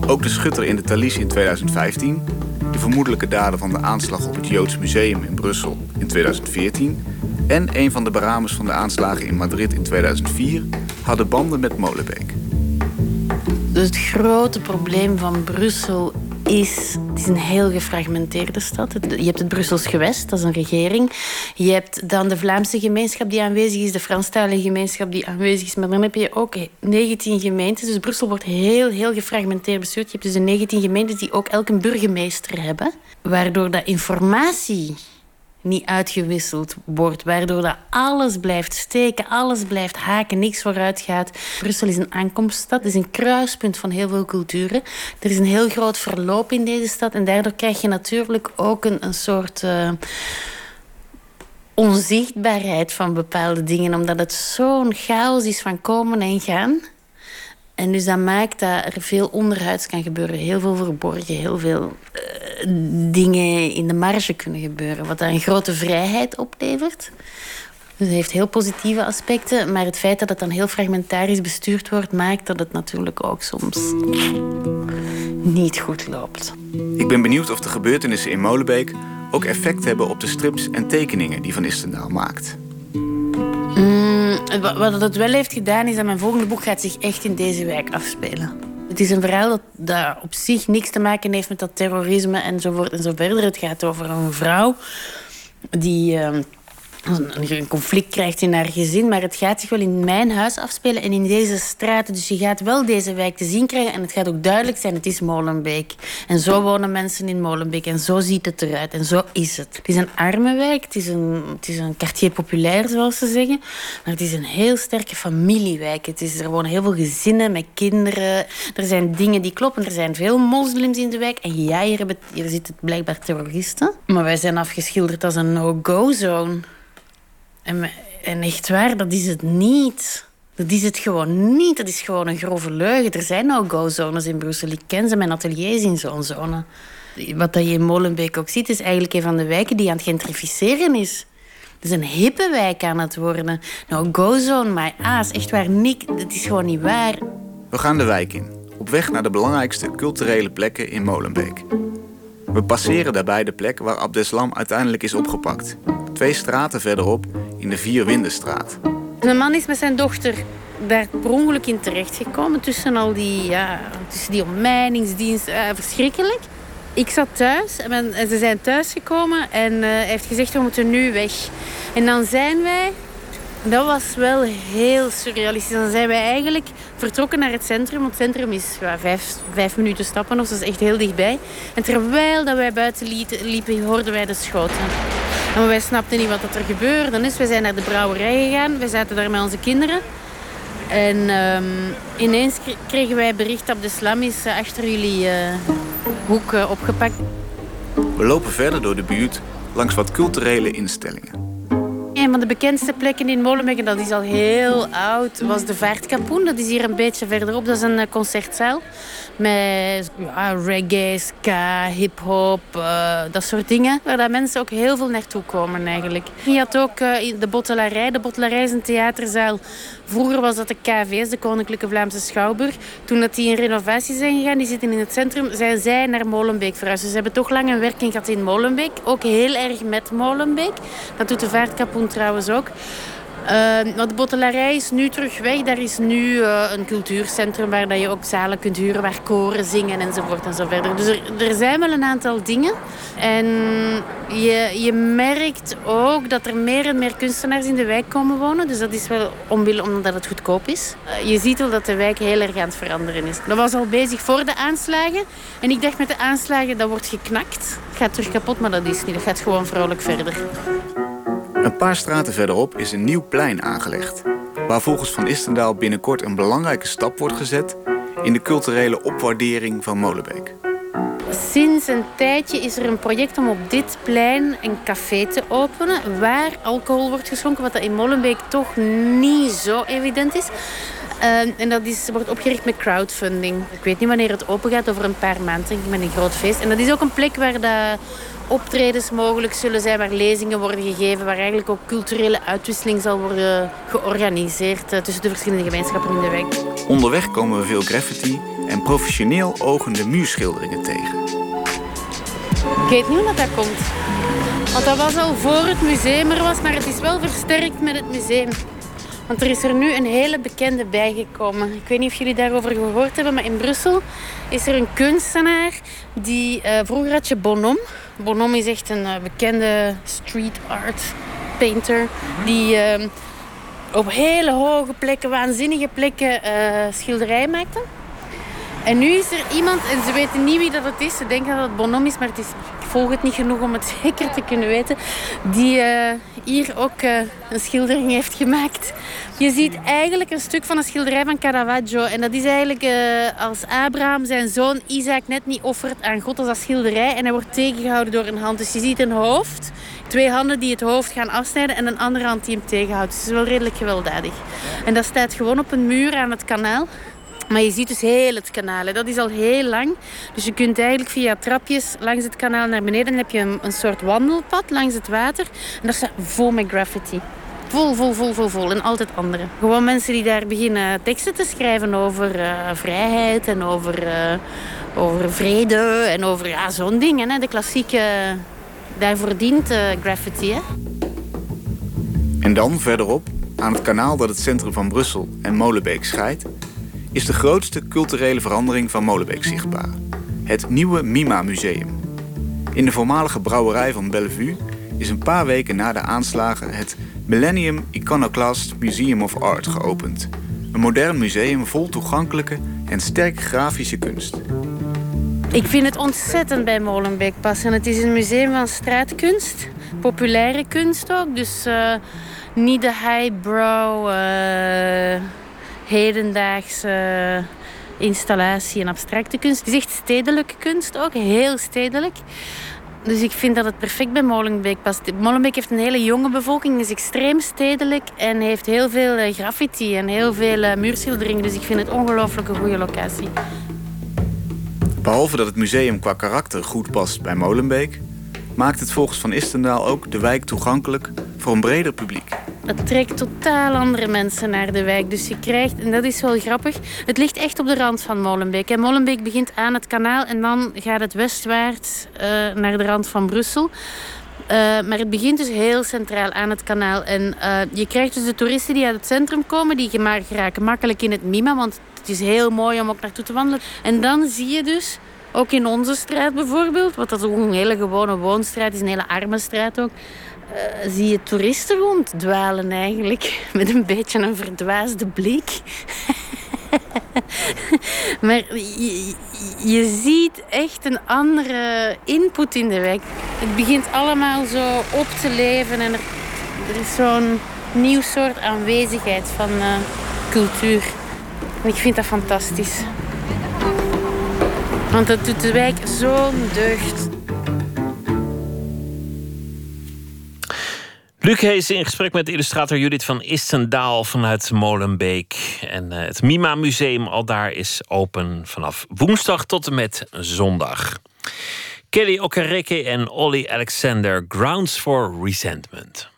Ook de schutter in de Thalys in 2015, de vermoedelijke dader van de aanslag op het Joods Museum in Brussel in 2014 en een van de beramers van de aanslagen in Madrid in 2004 hadden banden met Molenbeek. Dus het grote probleem van Brussel is... Het is een heel gefragmenteerde stad. Je hebt het Brussels gewest, dat is een regering. Je hebt dan de Vlaamse gemeenschap die aanwezig is, de Franstalige gemeenschap die aanwezig is. Maar dan heb je ook 19 gemeentes. Dus Brussel wordt heel, heel gefragmenteerd bestuurd. Je hebt dus de 19 gemeentes die ook elk een burgemeester hebben. Waardoor dat informatie niet uitgewisseld wordt. Waardoor dat alles blijft steken, alles blijft haken, niks vooruit gaat. Brussel is een aankomststad, het is een kruispunt van heel veel culturen. Er is een heel groot verloop in deze stad en daardoor krijg je natuurlijk ook een, een soort eh, onzichtbaarheid van bepaalde dingen, omdat het zo'n chaos is van komen en gaan. En dus dat maakt dat er veel onderhuids kan gebeuren. Heel veel verborgen, heel veel eh, dingen in de marge kunnen gebeuren. Wat dan een grote vrijheid oplevert. Dus heeft heel positieve aspecten. Maar het feit dat het dan heel fragmentarisch bestuurd wordt... maakt dat het natuurlijk ook soms niet goed loopt. Ik ben benieuwd of de gebeurtenissen in Molenbeek ook effect hebben op de strips en tekeningen die Van Istendaal maakt. Wa- wat het wel heeft gedaan, is dat mijn volgende boek gaat zich echt in deze wijk afspelen. Het is een verhaal dat, dat op zich niks te maken heeft met dat terrorisme enzovoort en zo verder. Het gaat over een vrouw die ehm, een, een conflict krijgt in haar gezin, maar het gaat zich wel in mijn huis afspelen en in deze straten. Dus je gaat wel deze wijk te zien krijgen en het gaat ook duidelijk zijn, het is Molenbeek. En zo wonen mensen in Molenbeek en zo ziet het eruit en zo is het. Het is een arme wijk, het is een, het is een quartier populair zoals ze zeggen, maar het is een heel sterke familiewijk. Het is, er wonen heel veel gezinnen met kinderen. Er zijn dingen die kloppen, er zijn veel moslims in de wijk en ja, hier, hebben, hier zitten blijkbaar terroristen. Maar wij zijn afgeschilderd als een no-go zone. En, en echt waar, dat is het niet. Dat is het gewoon niet. Dat is gewoon een grove leugen. Er zijn no-go-zones in Brussel. Ik ken ze, mijn atelier is in zo'n zone. Wat dat je in Molenbeek ook ziet, is eigenlijk een van de wijken die aan het gentrificeren is. Het is een hippe wijk aan het worden. No-go-zone, my ass. Echt waar, Nick. Dat is gewoon niet waar. We gaan de wijk in, op weg naar de belangrijkste culturele plekken in Molenbeek. We passeren daarbij de plek waar Abdeslam uiteindelijk is opgepakt. Twee straten verderop in de Vierwindenstraat. Een man is met zijn dochter daar per ongeluk in terechtgekomen tussen al die, ja, tussen die ommijningsdienst. eh, verschrikkelijk. Ik zat thuis en, ze zijn thuisgekomen en eh, hij heeft gezegd we moeten nu weg. En dan zijn wij, dat was wel heel surrealistisch. Dan zijn wij eigenlijk vertrokken naar het centrum. Want het centrum is vijf, vijf minuten stappen of dat is echt heel dichtbij. En terwijl dat wij buiten liepen, hoorden wij de schoten. Maar wij snapten niet wat er gebeurde. Dus we zijn naar de brouwerij gegaan. We zaten daar met onze kinderen. En ehm, ineens kre- kregen wij bericht dat de slam is eh, achter jullie eh, hoek eh, opgepakt. We lopen verder door de buurt langs wat culturele instellingen. Een van de bekendste plekken in Molenbeek, en dat is al heel oud, was de Vaartkapoen. Dat is hier een beetje verderop. Dat is een eh, concertzaal met reggae, ska, hip-hop, eh, dat soort dingen. Waar dat mensen ook heel veel naartoe komen eigenlijk. Je had ook eh, de Bottelarij. De Bottelarij is een theaterzaal. Vroeger was dat de KVS, de Koninklijke Vlaamse Schouwburg. Toen dat die in renovatie zijn gegaan, die zitten in het centrum, zijn zij naar Molenbeek verhuisd. Dus ze hebben toch lang een werking gehad in Molenbeek. Ook heel erg met Molenbeek. Dat doet de Vaartkapoen trouwens ook. Uh, want de bottelarij is nu terug weg. Daar is nu uh, een cultuurcentrum waar dat je ook zalen kunt huren, waar koren zingen enzovoort en verder. Dus er, er zijn wel een aantal dingen. En je, je merkt ook dat er meer en meer kunstenaars in de wijk komen wonen. Dus dat is wel omwille omdat het goedkoop is. Uh, je ziet wel dat de wijk heel erg aan het veranderen is. Dat was al bezig voor de aanslagen. En ik dacht met de aanslagen, dat wordt geknakt. Het gaat terug kapot, maar dat is niet. Dat gaat gewoon vrolijk verder. Een paar straten verderop is een nieuw plein aangelegd, waar volgens Van Istendaal binnenkort een belangrijke stap wordt gezet in de culturele opwaardering van Molenbeek. Sinds een tijdje is er een project om op dit plein een café te openen waar alcohol wordt geschonken, wat dat in Molenbeek toch niet zo evident is. Uh, en dat is, wordt opgericht met crowdfunding. Ik weet niet wanneer het open gaat, over een paar maanden, denk ik, met een groot feest. En dat is ook een plek waar de optredens mogelijk zullen zijn, waar lezingen worden gegeven, waar eigenlijk ook culturele uitwisseling zal worden georganiseerd uh, tussen de verschillende gemeenschappen in de wijk. Onderweg komen we veel graffiti en professioneel ogende muurschilderingen tegen. Ik weet niet hoe dat, komt. Want dat was al voor het museum er was, maar het is wel versterkt met het museum. Want er is er nu een hele bekende bijgekomen. Ik weet niet of jullie daarover gehoord hebben, maar in Brussel is er een kunstenaar die... Uh, vroeger had je Bonhomme. Bonhomme is echt een uh, bekende street art painter. Die uh, op hele hoge plekken, waanzinnige plekken schilderijen maakte. En nu is er iemand, en ze weten niet wie dat het is. Ze denken dat het Bonhomme is, maar het is, ik volg het niet genoeg om het zeker te kunnen weten. Die uh, hier ook uh, een schildering heeft gemaakt. Je ziet eigenlijk een stuk van een schilderij van Caravaggio. En dat is eigenlijk uh, als Abraham zijn zoon Isaac net niet offert aan God als dat schilderij. En hij wordt tegengehouden door een hand. Dus je ziet een hoofd, twee handen die het hoofd gaan afsnijden en een andere hand die hem tegenhoudt. Dus het is wel redelijk gewelddadig. En dat staat gewoon op een muur aan het kanaal. Maar je ziet dus heel het kanaal. Hè. Dat is al heel lang. Dus je kunt eigenlijk via trapjes langs het kanaal naar beneden. Dan heb je een, soort wandelpad langs het water. En dat staat vol met graffiti. Vol, vol, vol, vol, vol. En altijd andere. Gewoon mensen die daar beginnen teksten te schrijven over uh, vrijheid en over, uh, over vrede en over ja, zo'n dingen. Hè. De klassieke, daarvoor dient graffiti. Hè. En dan verderop, aan het kanaal dat het centrum van Brussel en Molenbeek scheidt, is de grootste culturele verandering van Molenbeek zichtbaar. Het nieuwe MIMA Museum. In de voormalige brouwerij van Bellevue is een paar weken na de aanslagen het Millennium Iconoclast Museum of Art geopend. Een modern museum vol toegankelijke en sterk grafische kunst. Ik vind het ontzettend bij Molenbeek passen. Het is een museum van straatkunst, populaire kunst ook. Dus uh, niet de highbrow... Uh hedendaagse installatie en abstracte kunst. Het is echt stedelijke kunst ook, heel stedelijk. Dus ik vind dat het perfect bij Molenbeek past. Molenbeek heeft een hele jonge bevolking, is extreem stedelijk en heeft heel veel graffiti en heel veel muurschilderingen. Dus ik vind het ongelooflijk een goede locatie. Behalve dat het museum qua karakter goed past bij Molenbeek, maakt het volgens Van Istendaal ook de wijk toegankelijk voor een breder publiek. Het trekt totaal andere mensen naar de wijk. Dus je krijgt, en dat is wel grappig, het ligt echt op de rand van Molenbeek. En Molenbeek begint aan het kanaal en dan gaat het westwaarts uh, naar de rand van Brussel. Uh, maar het begint dus heel centraal aan het kanaal. En uh, je krijgt dus de toeristen die uit het centrum komen, die geraken makkelijk in het Mima, want het is heel mooi om ook naartoe te wandelen. En dan zie je dus ook in onze straat bijvoorbeeld, wat dat ook een hele gewone woonstraat is, een hele arme straat ook. Uh, zie je toeristen ronddwalen eigenlijk. Met een beetje een verdwaasde blik. maar je, je ziet echt een andere input in de wijk. Het begint allemaal zo op te leven en er, er is zo'n nieuw soort aanwezigheid van eh, cultuur. En ik vind dat fantastisch. Want dat doet de wijk zo'n deugd. Luc Hees in gesprek met illustrator Judith van Istendaal vanuit Molenbeek. En eh, het Mima Museum al daar is open vanaf woensdag tot en met zondag. Kelly Okereke en Olly Alexander, Grounds for Resentment.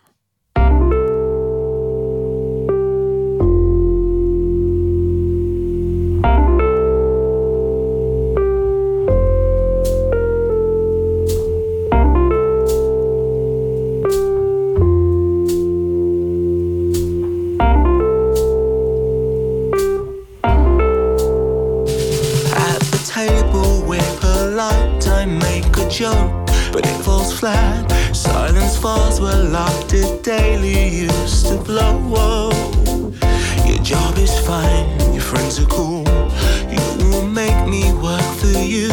Joke, but it falls flat. Silence falls where laughter daily used to blow. Your job is fine, your friends are cool. You will make me work for you.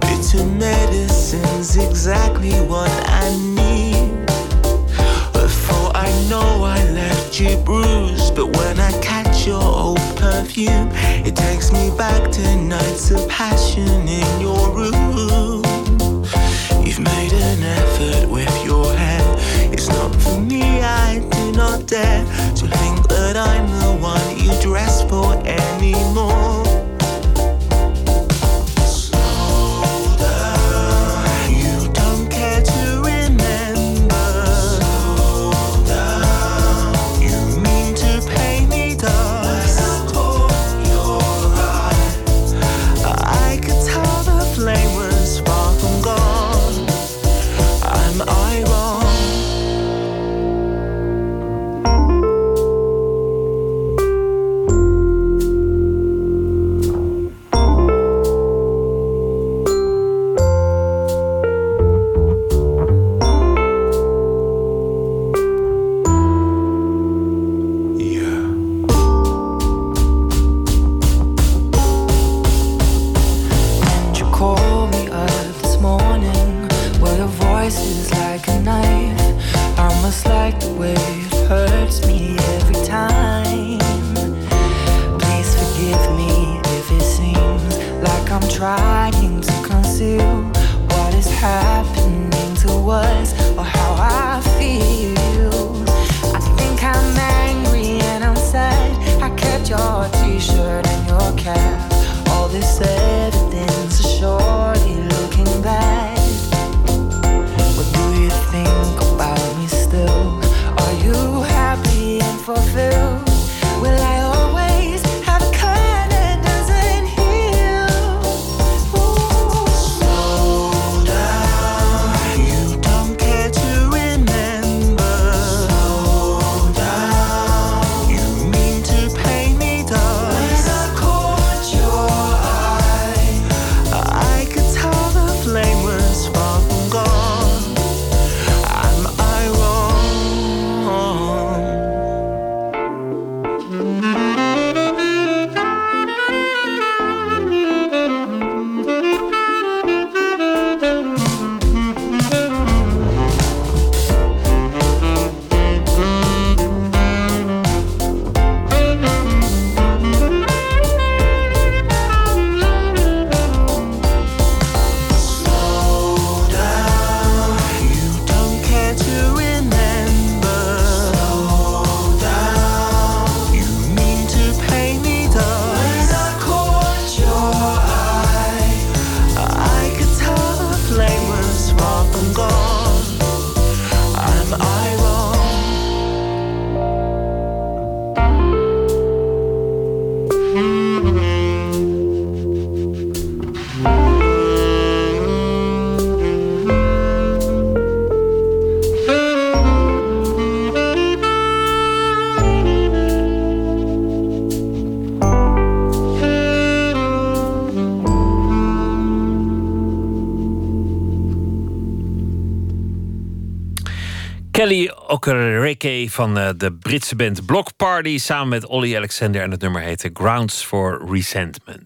Bitter medicine's exactly what I need. Before I know I left you bruised, but when I catch your old perfume, it takes me back to nights of passion in your room. You've made an effort with your hair. It's not for me, I do not dare to think that I'm the one you dress for anymore. Van eh, de Britse band Block Party samen met Olly Alexander en het nummer heette Grounds for Resentment.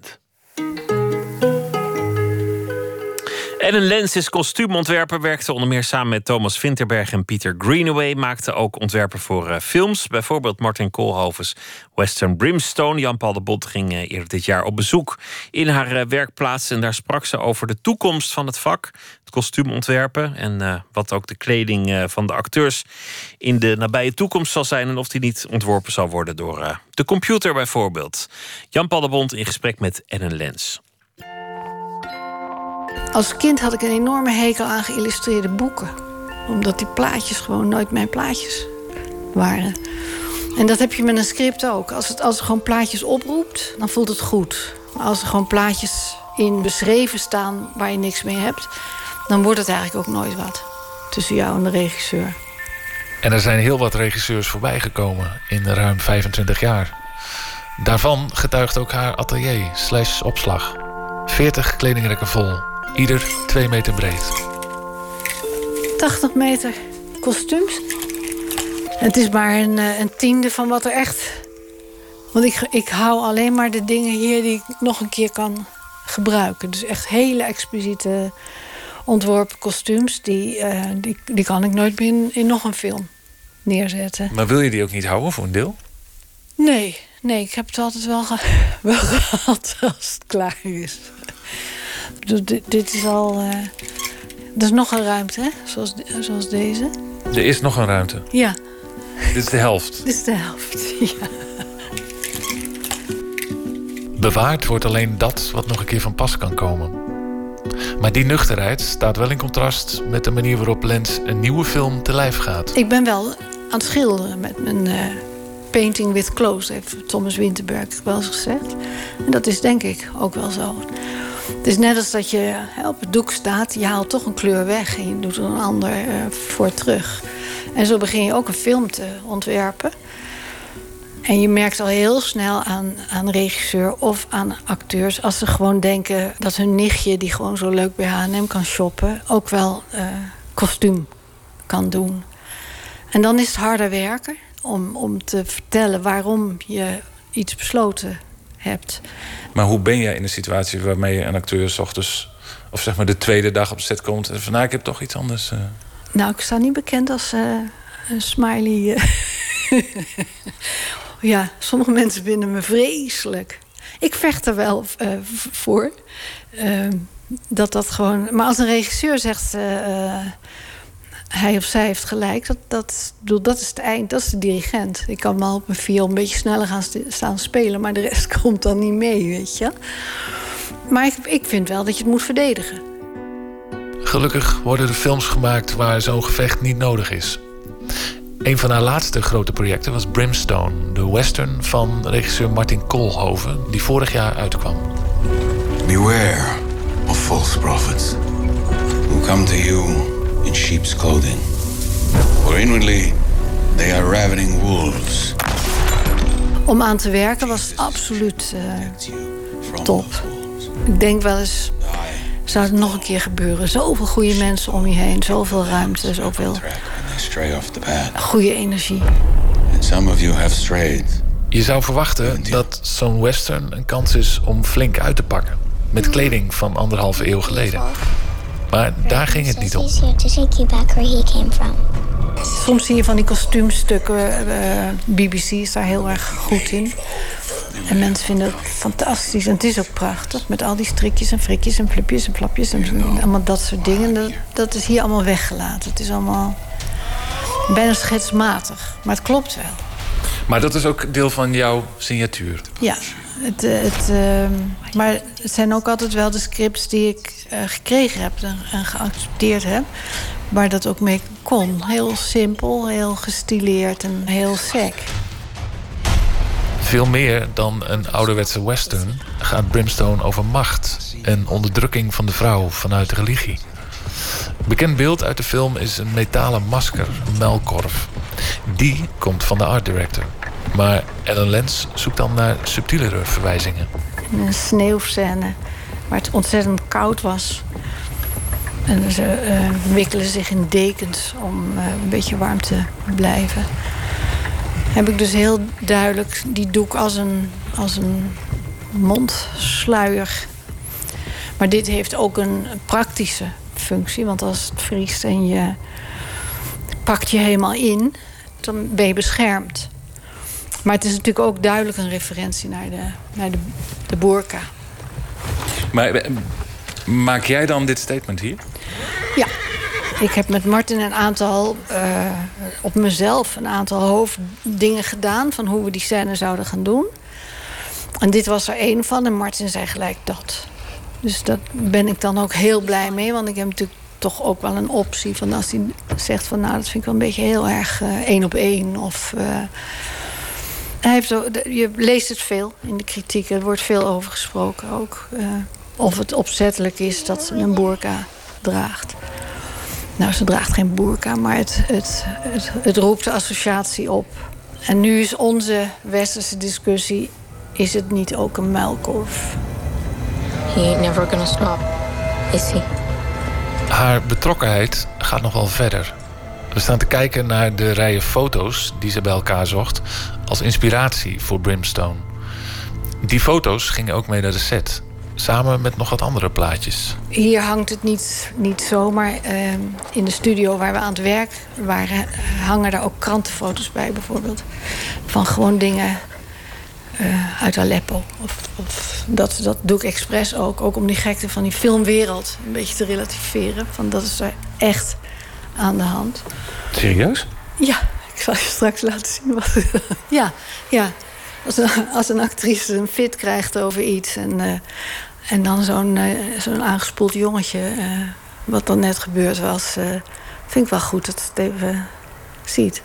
Ellen Lens is kostuumontwerper, werkte onder meer samen met Thomas Vinterberg en Peter Greenaway. Maakte ook ontwerpen voor eh, films, bijvoorbeeld Martin Koolhovens Western Brimstone. Jan-Paul de Bot ging eh, eerder dit jaar op bezoek in haar eh, werkplaats. En daar sprak ze over de toekomst van het vak, het kostuumontwerpen. En wat ook de kleding van de acteurs in de nabije toekomst zal zijn. En of die niet ontworpen zal worden door de computer bijvoorbeeld. Jan-Paul de Bond in gesprek met Ellen Lens. Als kind had ik een enorme hekel aan geïllustreerde boeken. Omdat die plaatjes gewoon nooit mijn plaatjes waren. En dat heb je met een script ook. Als het, als gewoon plaatjes oproept, dan voelt het goed. Maar als er gewoon plaatjes in beschreven staan waar je niks mee hebt... dan wordt het eigenlijk ook nooit wat. Tussen jou en de regisseur. En er zijn heel wat regisseurs voorbijgekomen in ruim 25 jaar. Daarvan getuigt ook haar atelier slash opslag. 40 kledingrekken vol. Ieder 2 meter breed. 80 meter kostuums. Het is maar een, eh, een tiende van wat er echt. Want ik, ik hou alleen maar de dingen hier die ik nog een keer kan gebruiken. Dus echt hele expliciete ontworpen kostuums. Die, uh, die, die kan ik nooit meer in, in nog een film neerzetten. Maar wil je die ook niet houden voor een deel? Nee, nee, ik heb het altijd wel, ge wel gehad als het klaar is. Dit, dit is al. Uh, er is nog een ruimte, hè? Zoals, zoals deze. Er is nog een ruimte? Ja. Dit is de helft? Dit is de helft, ja. Bewaard wordt alleen dat wat nog een keer van pas kan komen. Maar die nuchterheid staat wel in contrast met de manier waarop Lens een nieuwe film te lijf gaat. Ik ben wel aan het schilderen met mijn uh, painting with clothes, heeft Thomas Winterberg wel eens gezegd. En dat is denk ik ook wel zo. Het is net als dat je op het doek staat, je haalt toch een kleur weg en je doet er een ander uh, voor terug. En zo begin je ook een film te ontwerpen. En je merkt al heel snel aan, aan regisseur of aan acteurs... als ze gewoon denken dat hun nichtje, die gewoon zo leuk bij H&M kan shoppen... ook wel uh, kostuum kan doen. En dan is het harder werken om, om te vertellen waarom je iets besloten hebt. Maar hoe ben jij in een situatie waarmee een acteur s ochtends, of zeg maar de tweede dag op set komt en van nou, ik heb toch iets anders. Uh... Nou, ik sta niet bekend als uh, een smiley. Uh... ja, sommige mensen vinden me vreselijk. Ik vecht er wel voor. Ehm, dat dat gewoon. Maar als een regisseur zegt hij of zij heeft gelijk. Dat, dat, bedoel, dat is het eind, dat is de dirigent. Ik kan wel op mijn viool een beetje sneller gaan staan spelen... maar de rest komt dan niet mee, weet je. Maar ik, ik vind wel dat je het moet verdedigen. Gelukkig worden er films gemaakt waar zo'n gevecht niet nodig is. Een van haar laatste grote projecten was Brimstone... de western van regisseur Martin Koolhoven... die vorig jaar uitkwam. Beware of false prophets who come to you in sheep's clothing. For inwardly, they are ravening wolves. Om aan te werken was absoluut uh, top. Ik denk wel eens, zou het nog een keer gebeuren? Zoveel goede mensen om je heen, zoveel ruimte, zoveel goede energie. And some of you have strayed. Je zou verwachten dat zo'n western een kans is om flink uit te pakken. Met kleding van anderhalve eeuw geleden. Maar daar ging het niet om. Soms zie je van die kostuumstukken. Uh, BBC is daar heel erg goed in. En mensen vinden het fantastisch. En het is ook prachtig. Met al die strikjes en frikjes en flipjes en flapjes. En allemaal dat soort dingen. Dat, dat is hier allemaal weggelaten. Het is allemaal bijna schetsmatig. Maar het klopt wel. Maar dat is ook deel van jouw signatuur? Ja. Het, eh, het, uh, maar het zijn ook altijd wel de scripts die ik uh, gekregen heb en, en, geaccepteerd heb. Waar dat ook mee kon. Heel simpel, heel gestileerd en heel sec. Veel meer dan een ouderwetse western gaat Brimstone over macht en onderdrukking van de vrouw vanuit de religie. Bekend beeld uit de film is een metalen masker, een melkkorf. Die komt van de art director. Maar Ellen Lens zoekt dan naar subtielere verwijzingen. Een sneeuwscène waar het ontzettend koud was. En ze eh, wikkelen zich in dekens om eh, een beetje warm te blijven. Heb ik dus heel duidelijk die doek als een, als een mondsluier. Maar dit heeft ook een praktische functie. Want als het vriest en je pakt je helemaal in, dan ben je beschermd. Maar het is natuurlijk ook duidelijk een referentie naar de, naar de, de burka. Maar eh, maak jij dan dit statement hier? Ja, ik heb met Martin een aantal, eh, op mezelf een aantal hoofddingen gedaan van hoe we die scène zouden gaan doen. En dit was er één van en Martin zei gelijk dat. Dus daar ben ik dan ook heel blij mee, want ik heb natuurlijk toch ook wel een optie van als hij zegt van nou dat vind ik wel een beetje heel erg eh, één op één of eh, hij heeft de- je leest het veel in de kritiek. Er wordt veel over gesproken ook. eh, of het opzettelijk is dat ze een boerka draagt. Nou, ze draagt geen boerka, maar het, het, het, het roept de associatie op. En nu is onze westerse discussie... is het niet ook een muilkorf? He ain't never gonna stop, is he? Haar betrokkenheid gaat nog wel verder. We staan te kijken naar de rijen foto's die ze bij elkaar zocht als inspiratie voor Brimstone. Die foto's gingen ook mee naar de set, samen met nog wat andere plaatjes. Hier hangt het niet, niet zomaar. ehm, in de studio waar we aan het werk waren... hangen daar ook krantenfoto's bij bijvoorbeeld. Van gewoon dingen eh, uit Aleppo. Of, of dat, dat doe ik expres ook. Ook om die gekte van die filmwereld een beetje te relativeren. Van dat is er echt aan de hand. Serieus? Ja, ik zal je straks laten zien wat. ja, ja. Als een, als een actrice een fit krijgt over iets en, eh, en dan zo'n eh, zo'n aangespoeld jongetje, wat dan net gebeurd was, vind ik wel goed dat het even ziet.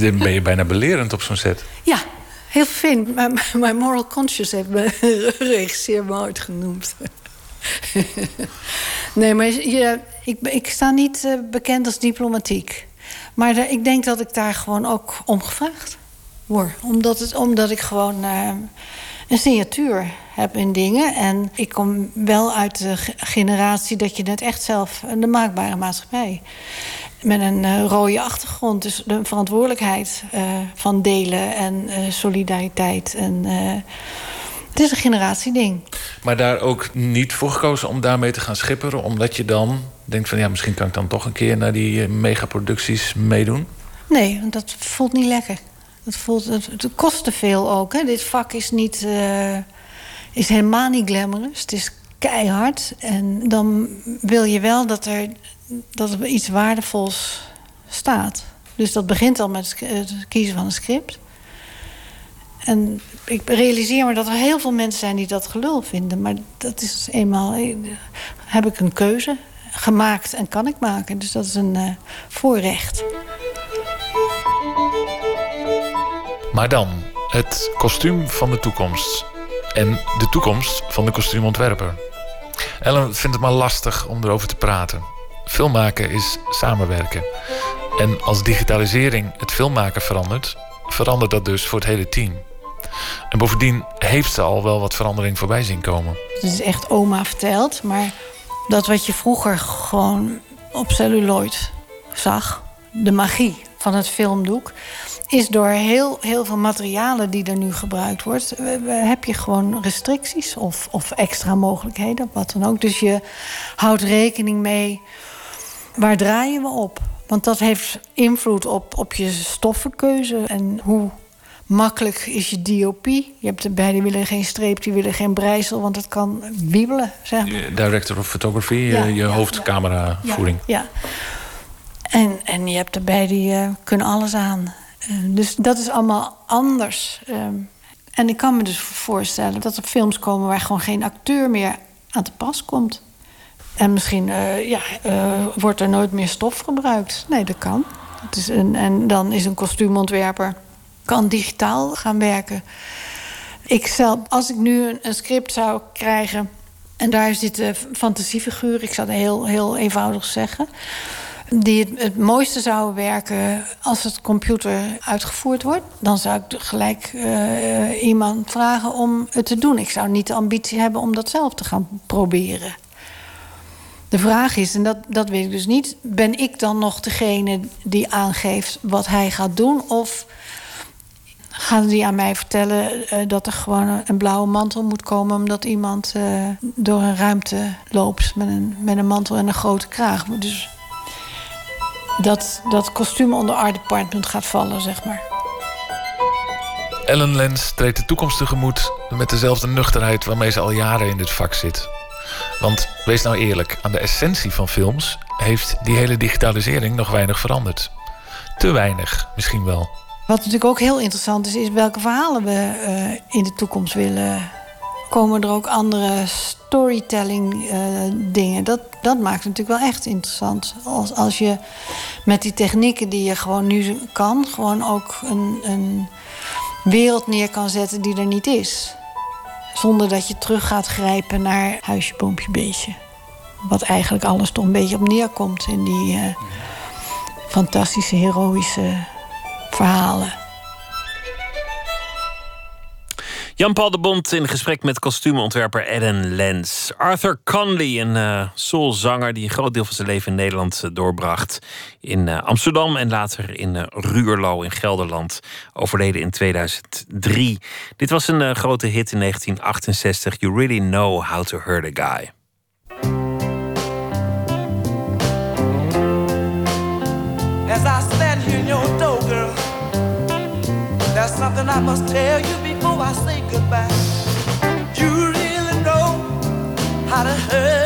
Dan ben je bijna belerend op zo'n set. Ja, heel vervelend. Mijn, mijn moral conscience heeft me regisseur me ooit genoemd. nee, maar je, ik, ik sta niet eh, bekend als diplomatiek. Maar ik denk dat ik daar gewoon ook om gevraagd word. Omdat, het, omdat ik gewoon eh, een signatuur heb in dingen. En ik kom wel uit de ge- generatie dat je het echt zelf... de maakbare maatschappij met een eh, rode achtergrond. Dus de verantwoordelijkheid eh, van delen en eh, solidariteit. En, het is een generatieding. Maar daar ook niet voor gekozen om daarmee te gaan schipperen, omdat je dan denkt van ja, misschien kan ik dan toch een keer naar die megaproducties meedoen. Nee, want dat voelt niet lekker. Dat voelt, het, het kost te veel ook. Hè. Dit vak is, niet, is helemaal niet glamorous. Het is keihard. En dan wil je wel dat er, dat er iets waardevols staat. Dus dat begint al met het kiezen van een script. En ik realiseer me dat er heel veel mensen zijn die dat gelul vinden. Maar dat is eenmaal... eh, Heb ik een keuze gemaakt en kan ik maken. Dus dat is een eh, voorrecht. Maar dan het kostuum van de toekomst. En de toekomst van de kostuumontwerper. Ellen vindt het maar lastig om erover te praten. Filmmaken is samenwerken. En als digitalisering het filmmaken verandert, verandert dat dus voor het hele team. En bovendien heeft ze al wel wat verandering voorbij zien komen. Het is echt oma verteld, maar dat wat je vroeger gewoon op celluloid zag, de magie van het filmdoek, is door heel, heel veel materialen die er nu gebruikt wordt, heb je gewoon restricties of, of extra mogelijkheden, wat dan ook. Dus je houdt rekening mee, waar draaien we op? Want dat heeft invloed op, op je stoffenkeuze en hoe makkelijk is je DOP. Je hebt erbij die willen geen streep, die willen geen breisel, want het kan wiebelen. Zeg maar. Director of Photography, Ja, je, ja, hoofdcameravoering. Ja. En, en je hebt erbij die eh, kunnen alles aan. Eh, dus dat is allemaal anders. Ehm, en ik kan me dus voorstellen dat er films komen waar gewoon geen acteur meer aan te pas komt. En misschien eh, ja, eh, wordt er nooit meer stof gebruikt. Nee, dat kan. Dat is een, en dan is een kostuumontwerper kan digitaal gaan werken. Ik zelf, als ik nu een, een script zou krijgen en daar zitten fantasiefiguren, ik zou het heel, heel eenvoudig zeggen, die het, het mooiste zouden werken als het computer uitgevoerd wordt, dan zou ik gelijk eh, iemand vragen om het te doen. Ik zou niet de ambitie hebben om dat zelf te gaan proberen. De vraag is, en dat, dat weet ik dus niet... ben ik dan nog degene die aangeeft wat hij gaat doen? Of gaan die aan mij vertellen eh, dat er gewoon een blauwe mantel moet komen... omdat iemand eh, door een ruimte loopt met een, met een mantel en een grote kraag? Dus dat, dat kostuum onder art department gaat vallen, zeg maar. Ellen Lens treedt de toekomst tegemoet met dezelfde nuchterheid waarmee ze al jaren in dit vak zit. Want wees nou eerlijk, aan de essentie van films heeft die hele digitalisering nog weinig veranderd. Te weinig, misschien wel. Wat natuurlijk ook heel interessant is, is welke verhalen we eh, in de toekomst willen. Komen er ook andere storytelling eh, dingen? Dat, dat maakt het natuurlijk wel echt interessant. Als, als je met die technieken die je gewoon nu kan, gewoon ook een, een wereld neer kan zetten die er niet is. Zonder dat je terug gaat grijpen naar huisje, boompje, beestje. Wat eigenlijk alles toch een beetje op neerkomt in die eh, fantastische, heroïsche verhalen. Jan-Paul de Bond in gesprek met kostuumontwerper Eden Lens. Arthur Conley, een uh, soulzanger die een groot deel van zijn leven in Nederland uh, doorbracht. In uh, Amsterdam en later in Ruurlo in Gelderland. Overleden in 2003. Dit was een grote hit in 1968. You Really Know How to Hurt a Guy. As I stand here in your door, there's something I must tell you before I say goodbye. You really know how to hurt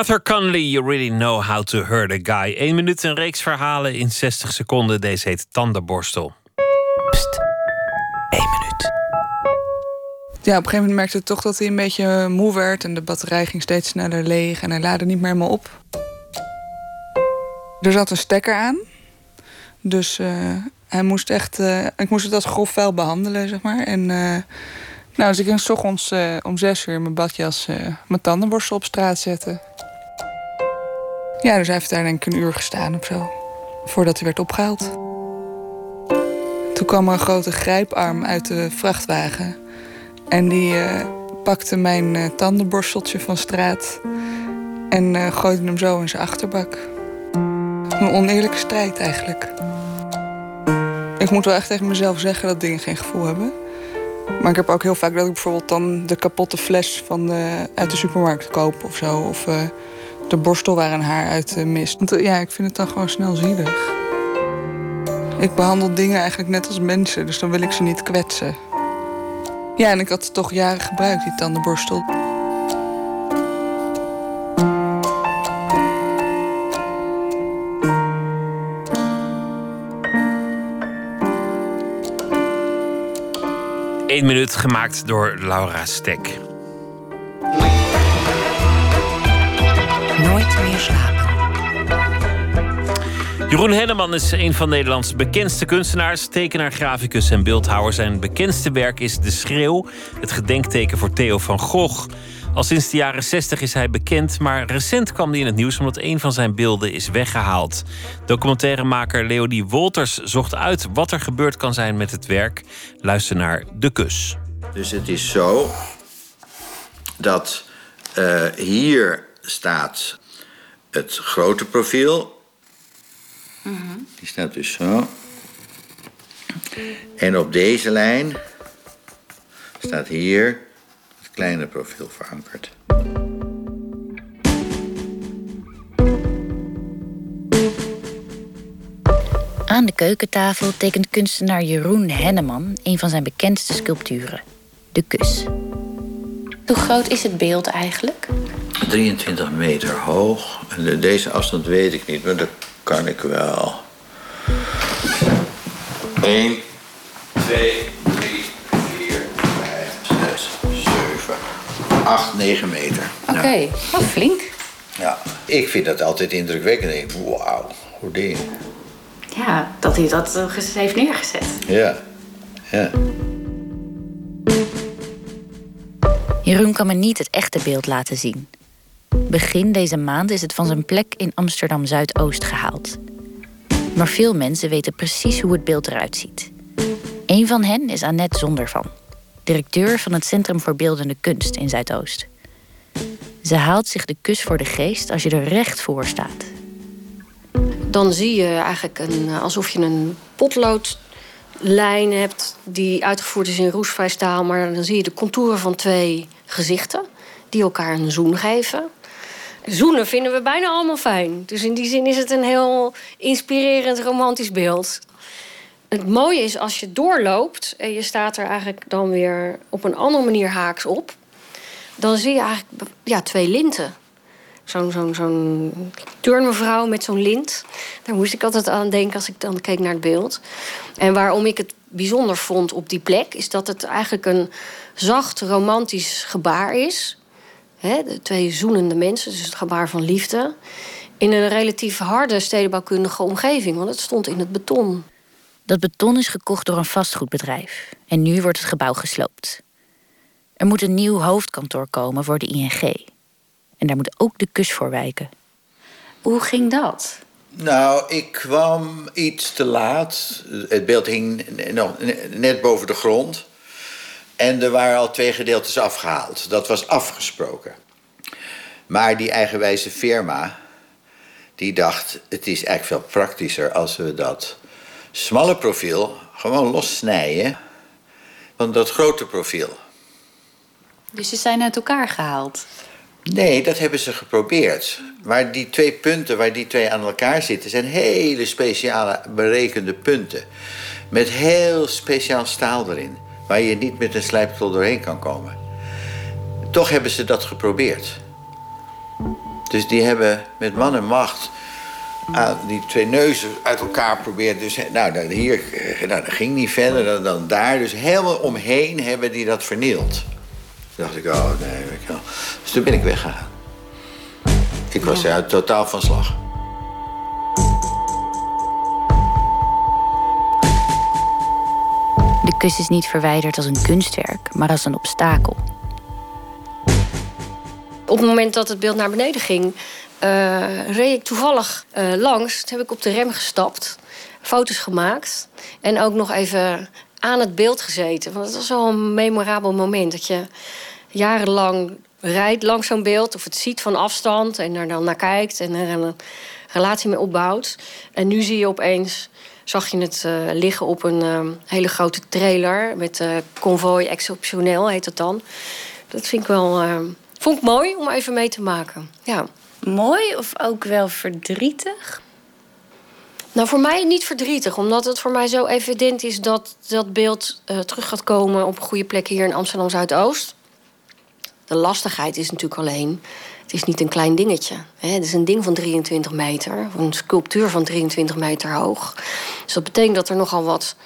Arthur Conley, You Really Know How to Hurt a Guy. 1 minuut een reeks verhalen in 60 seconden. Deze heet Tandenborstel. Ja, op een gegeven moment merkte ik toch dat hij een beetje moe werd en de batterij ging steeds sneller leeg en hij laadde niet meer helemaal op. Er zat een stekker aan, dus eh, hij moest echt, eh, ik moest het als grof vuil behandelen, zeg maar. En eh, nou, dus ik ging 's ochtends eh, om zes uur in mijn badjas eh, mijn tandenborstel op straat zetten. Ja, dus hij heeft daar denk ik een uur gestaan of zo, voordat hij werd opgehaald. Toen kwam er een grote grijparm uit de vrachtwagen. En die eh, pakte mijn eh, tandenborsteltje van straat en eh, gooide hem zo in zijn achterbak. Een oneerlijke strijd eigenlijk. Ik moet wel echt tegen mezelf zeggen dat dingen geen gevoel hebben. Maar ik heb ook heel vaak dat ik bijvoorbeeld dan de kapotte fles van de, uit de supermarkt koop of zo. Of de borstel waar een haar uit eh, mist. Eh, ja, ik vind het dan gewoon snel zielig. Ik behandel dingen eigenlijk net als mensen, dus dan wil ik ze niet kwetsen. Ja, en ik had toch jaren gebruikt, die tandenborstel. Eén minuut gemaakt door Laura Stek. Nooit meer slapen. Jeroen Henneman is een van Nederlands bekendste kunstenaars. Tekenaar, graficus en beeldhouwer. Zijn bekendste werk is De Schreeuw, het gedenkteken voor Theo van Gogh. Al sinds de jaren 60 is hij bekend, maar recent kwam hij in het nieuws omdat een van zijn beelden is weggehaald. Documentairemaker Leonie Wolters zocht uit wat er gebeurd kan zijn met het werk. Luister naar De Kus. Dus het is zo dat eh, hier staat het grote profiel. Die staat dus zo. En op deze lijn staat hier het kleine profiel verankerd. Aan de keukentafel tekent kunstenaar Jeroen Henneman een van zijn bekendste sculpturen, de kus. Hoe groot is het beeld eigenlijk? 23 meter hoog. En de- deze afstand weet ik niet, maar dat kan ik wel. 1, 2, 3, 4, 5, 6, 7, 8, 9 meter. Oké, Ja. oh, flink. Ja, ik vind dat altijd indrukwekkend. Ik denk, wauw, hoe ding. Ja, dat hij dat ges- heeft neergezet. Ja, ja. Jeroen kan me niet het echte beeld laten zien. Begin deze maand is het van zijn plek in Amsterdam Zuidoost gehaald. Maar veel mensen weten precies hoe het beeld eruit ziet. Een van hen is Annette Zondervan, directeur van het Centrum voor Beeldende Kunst in Zuidoost. Ze haalt zich de kus voor de geest als je er recht voor staat. dan zie je eigenlijk een, eh, alsof je een potloodlijn hebt die uitgevoerd is in roestvrij staal. Maar dan zie je de contouren van twee gezichten die elkaar een zoen geven. Zoenen vinden we bijna allemaal fijn. Dus in die zin is het een heel inspirerend romantisch beeld. Het mooie is als je doorloopt en je staat er eigenlijk dan weer op een andere manier haaks op. Dan zie je eigenlijk ja, twee linten zo'n zo'n zo'n turnmevrouw met zo'n lint. Daar moest ik altijd aan denken als ik dan keek naar het beeld. En waarom ik het bijzonder vond op die plek... is dat het eigenlijk een zacht, romantisch gebaar is. Hè, de twee zoenende mensen, dus het gebaar van liefde... in een relatief harde stedenbouwkundige omgeving. Want het stond in het beton. Dat beton is gekocht door een vastgoedbedrijf en nu wordt het gebouw gesloopt. Er moet een nieuw hoofdkantoor komen voor de ING. En daar moet ook de kus voor wijken. Hoe ging dat? Nou, ik kwam iets te laat. Het beeld hing nog net boven de grond. En er waren al twee gedeeltes afgehaald. Dat was afgesproken. Maar die eigenwijze firma... die dacht, het is eigenlijk veel praktischer... als we dat smalle profiel gewoon lossnijden... van dat grote profiel. Dus ze zijn uit elkaar gehaald. Nee, dat hebben ze geprobeerd. Maar die twee punten waar die twee aan elkaar zitten... zijn hele speciale berekende punten. Met heel speciaal staal erin. Waar je niet met een slijptol doorheen kan komen. Toch hebben ze dat geprobeerd. Dus die hebben met man en macht... aan die twee neuzen uit elkaar proberen. Dus nou, dan hier, eh, nou, dat ging niet verder dan, dan daar. Dus helemaal omheen hebben die dat vernield. Toen dacht ik, oh nee, weet je wel. Dus toen ben ik weggegaan. Ik was ja, totaal van slag. Kus is niet verwijderd als een kunstwerk, maar als een obstakel. Op het moment dat het beeld naar beneden ging, eh, reed ik toevallig eh, langs. Toen heb ik op de rem gestapt, foto's gemaakt en ook nog even aan het beeld gezeten. Want het was wel een memorabel moment dat je jarenlang rijdt langs zo'n beeld of het ziet van afstand en er dan naar kijkt en er een relatie mee opbouwt. En nu zie je opeens zag je het eh, liggen op een eh, hele grote trailer met eh convoy exceptioneel heet het dan. Dat vind ik wel eh, vond ik mooi om even mee te maken. Ja. Mooi of ook wel verdrietig? Nou, voor mij niet verdrietig, omdat het voor mij zo evident is dat dat beeld eh, terug gaat komen op een goede plek hier in Amsterdam Zuidoost. De lastigheid is natuurlijk alleen, het is niet een klein dingetje. Hè? Het is een ding van 23 meter, een sculptuur van 23 meter hoog. Dus dat betekent dat er nogal wat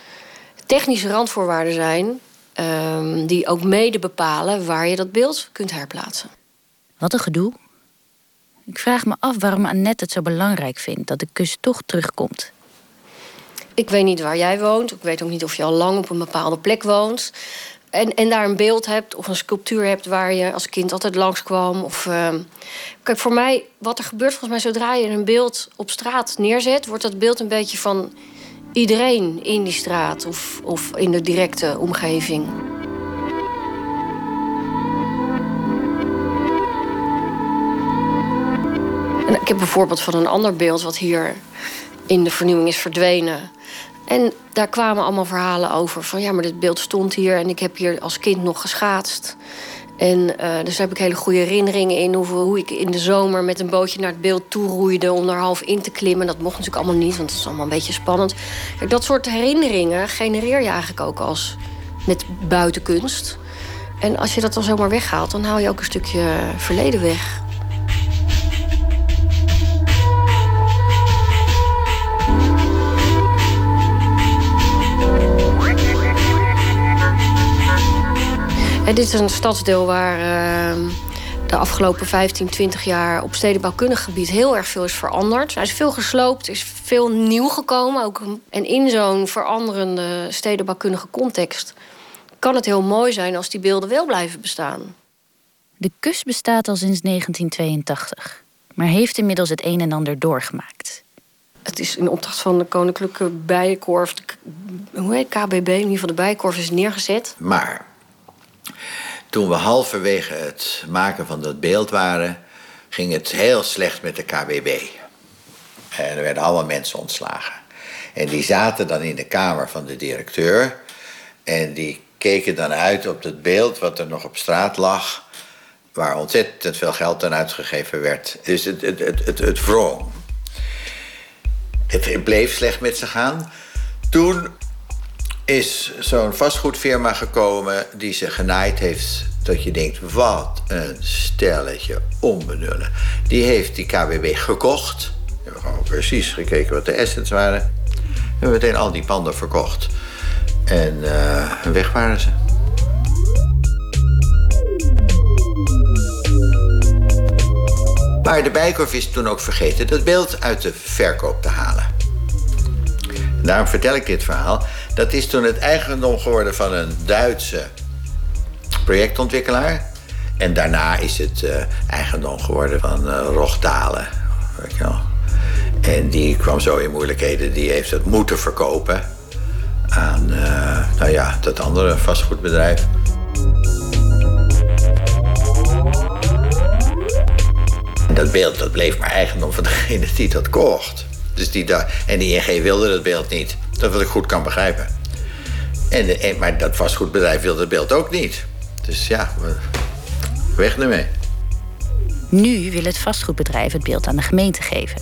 technische randvoorwaarden zijn, ehm, die ook mede bepalen waar je dat beeld kunt herplaatsen. Wat een gedoe. Ik vraag me af waarom Annette het zo belangrijk vindt dat de kus toch terugkomt. Ik weet niet waar jij woont. Ik weet ook niet of je al lang op een bepaalde plek woont. En, en daar een beeld hebt of een sculptuur hebt waar je als kind altijd langskwam. Of, ehm, Kijk, voor mij, wat er gebeurt volgens mij zodra je een beeld op straat neerzet, wordt dat beeld een beetje van iedereen in die straat of, of in de directe omgeving. Ik heb bijvoorbeeld van een ander beeld wat hier in de vernieuwing is verdwenen. En daar kwamen allemaal verhalen over van ja, maar dit beeld stond hier en ik heb hier als kind nog geschaatst. En eh, dus daar heb ik hele goede herinneringen in hoe, hoe ik in de zomer met een bootje naar het beeld toe roeide om er half in te klimmen. Dat mocht natuurlijk allemaal niet, want het is allemaal een beetje spannend. Kijk, dat soort herinneringen genereer je eigenlijk ook als met buitenkunst. En als je dat dan zomaar weghaalt, dan haal je ook een stukje verleden weg. En dit is een stadsdeel waar eh, de afgelopen 15, 20 jaar op stedenbouwkundig gebied heel erg veel is veranderd. Er is veel gesloopt, er is veel nieuw gekomen. Ook, en in zo'n veranderende stedenbouwkundige context kan het heel mooi zijn als die beelden wel blijven bestaan. De kus bestaat al sinds 1982, maar heeft inmiddels het een en ander doorgemaakt. Het is in opdracht van de Koninklijke Bijenkorf, de hoe heet? KBB, in ieder geval de Bijenkorf is neergezet. Maar toen we halverwege het maken van dat beeld waren, ging het heel slecht met de KBB. En er werden allemaal mensen ontslagen. En die zaten dan in de kamer van de directeur. En die keken dan uit op het beeld wat er nog op straat lag. Waar ontzettend veel geld aan uitgegeven werd. Dus het, het, het, het, het wrong. Het bleef slecht met ze gaan. Toen is zo'n vastgoedfirma gekomen die ze genaaid heeft. Dat je denkt, wat een stelletje onbenullen. Die heeft die KBB gekocht. We hebben gewoon precies gekeken wat de assets waren. We hebben meteen al die panden verkocht. En eh, weg waren ze. Maar de Bijkorf is toen ook vergeten dat beeld uit de verkoop te halen. Daarom vertel ik dit verhaal. Dat is toen het eigendom geworden van een Duitse projectontwikkelaar. En daarna is het eh, eigendom geworden van uh. Weet je wel. En die kwam zo in moeilijkheden. Die heeft het moeten verkopen aan eh, nou ja, dat andere vastgoedbedrijf. Dat beeld dat bleef maar eigendom van degene die dat kocht. Dus die da en die ING wilde dat beeld niet. Dat wat ik goed kan begrijpen. En de, en, maar dat vastgoedbedrijf wilde het beeld ook niet. Dus ja, we- weg ermee. Nu wil het vastgoedbedrijf het beeld aan de gemeente geven.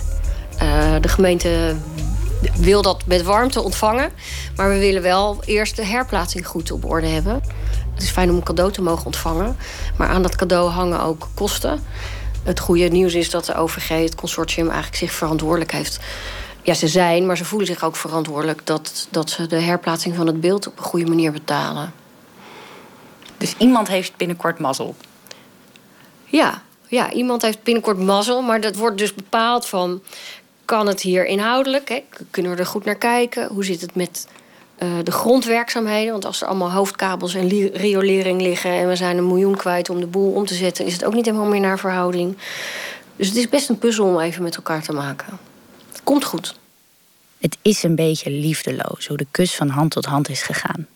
Eh, de gemeente wil dat met warmte ontvangen. Maar we willen wel eerst de herplaatsing goed op orde hebben. Het is fijn om een cadeau te mogen ontvangen. Maar aan dat cadeau hangen ook kosten. Het goede nieuws is dat de OVG, het consortium, eigenlijk zich verantwoordelijk heeft. Ja, ze zijn, maar ze voelen zich ook verantwoordelijk dat, dat ze de herplaatsing van het beeld op een goede manier betalen. Dus iemand heeft binnenkort mazzel. Ja, ja, iemand heeft binnenkort mazzel, maar dat wordt dus bepaald van... kan het hier inhoudelijk, hè? kunnen we er goed naar kijken? Hoe zit het met de grondwerkzaamheden? Want als er allemaal hoofdkabels en li- riolering liggen... en we zijn een miljoen kwijt om de boel om te zetten... is het ook niet helemaal meer naar verhouding. Dus het is best een puzzel om even met elkaar te maken. Komt goed. Het is een beetje liefdeloos hoe de kus van hand tot hand is gegaan.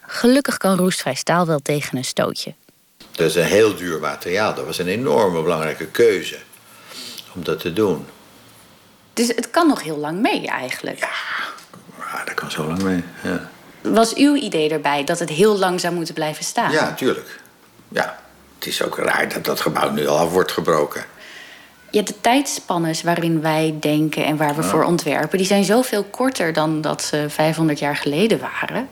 Gelukkig kan roestvrij staal wel tegen een stootje. Dat is een heel duur materiaal. Dat was een enorme belangrijke keuze om dat te doen. Dus het kan nog heel lang mee eigenlijk. Ah, dat kan zo lang mee, ja. Was uw idee erbij dat het heel lang zou moeten blijven staan? Ja, natuurlijk. Ja, het is ook raar dat dat gebouw nu al af wordt gebroken. Ja, de tijdspannes waarin wij denken en waar we Ja. voor ontwerpen... die zijn zoveel korter dan dat ze 500 jaar geleden waren.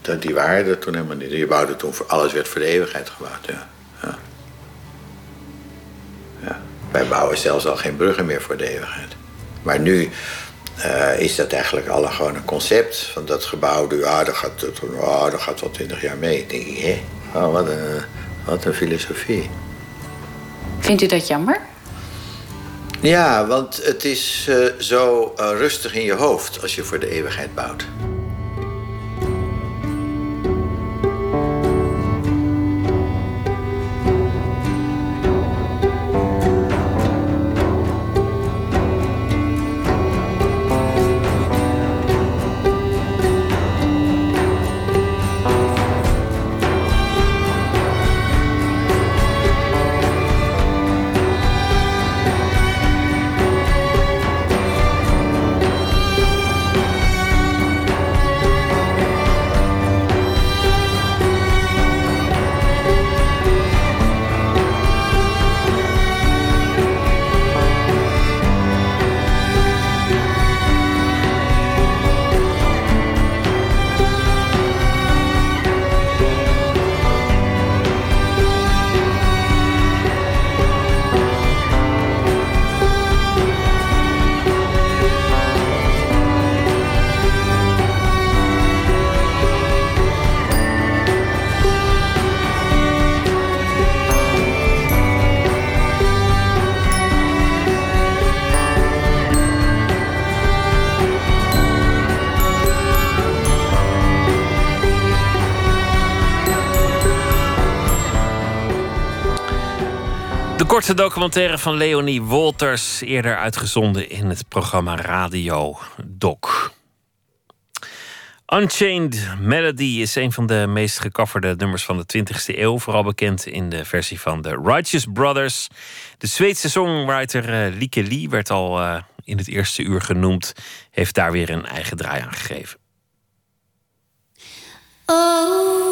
Dat, die waren er toen helemaal niet. Je bouwde toen voor alles werd voor de eeuwigheid gebouwd, ja. ja. ja. Wij bouwen zelfs al geen bruggen meer voor de eeuwigheid. Maar nu eh, is dat eigenlijk al gewoon een concept van dat gebouw. Ja, dat gaat, dat, oh, dat gaat wel twintig jaar mee. Ik denk, hè? Oh, wat, een, wat een filosofie. Vindt u dat jammer? Ja, want het is eh, zo eh, rustig in je hoofd als je voor de eeuwigheid bouwt. Korte documentaire van Leonie Wolters, eerder uitgezonden in het programma Radio Doc. Unchained Melody is een van de meest gecoverde nummers van de 20e eeuw. Vooral bekend in de versie van de Righteous Brothers. De Zweedse songwriter Lieke Lee werd al eh, in het eerste uur genoemd. Heeft daar weer een eigen draai aan gegeven. Oh,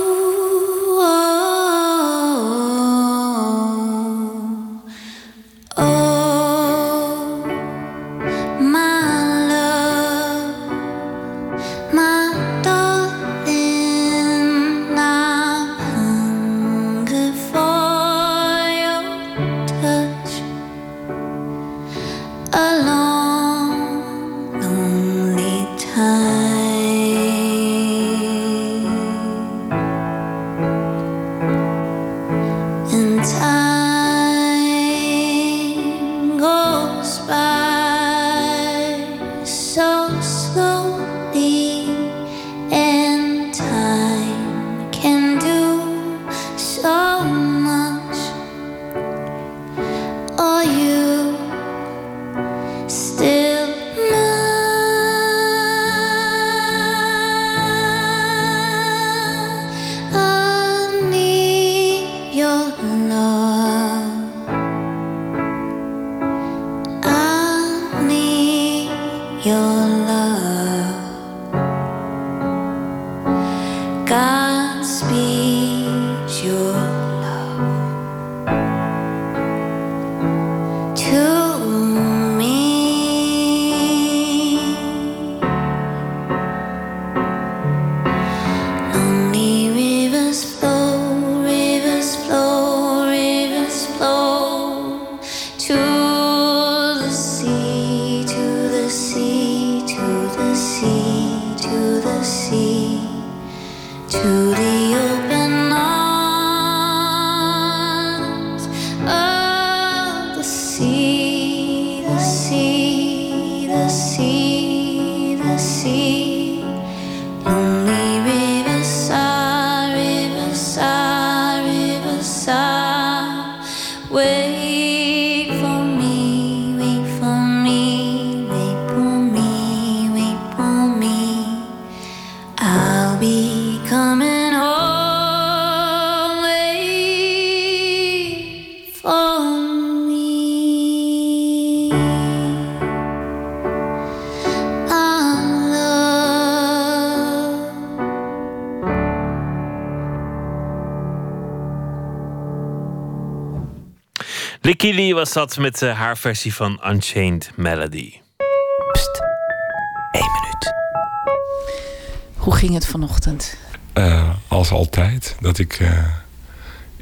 Lee was dat met eh, haar versie van Unchained Melody. Hoe ging het vanochtend? Eh, als altijd, dat ik eh,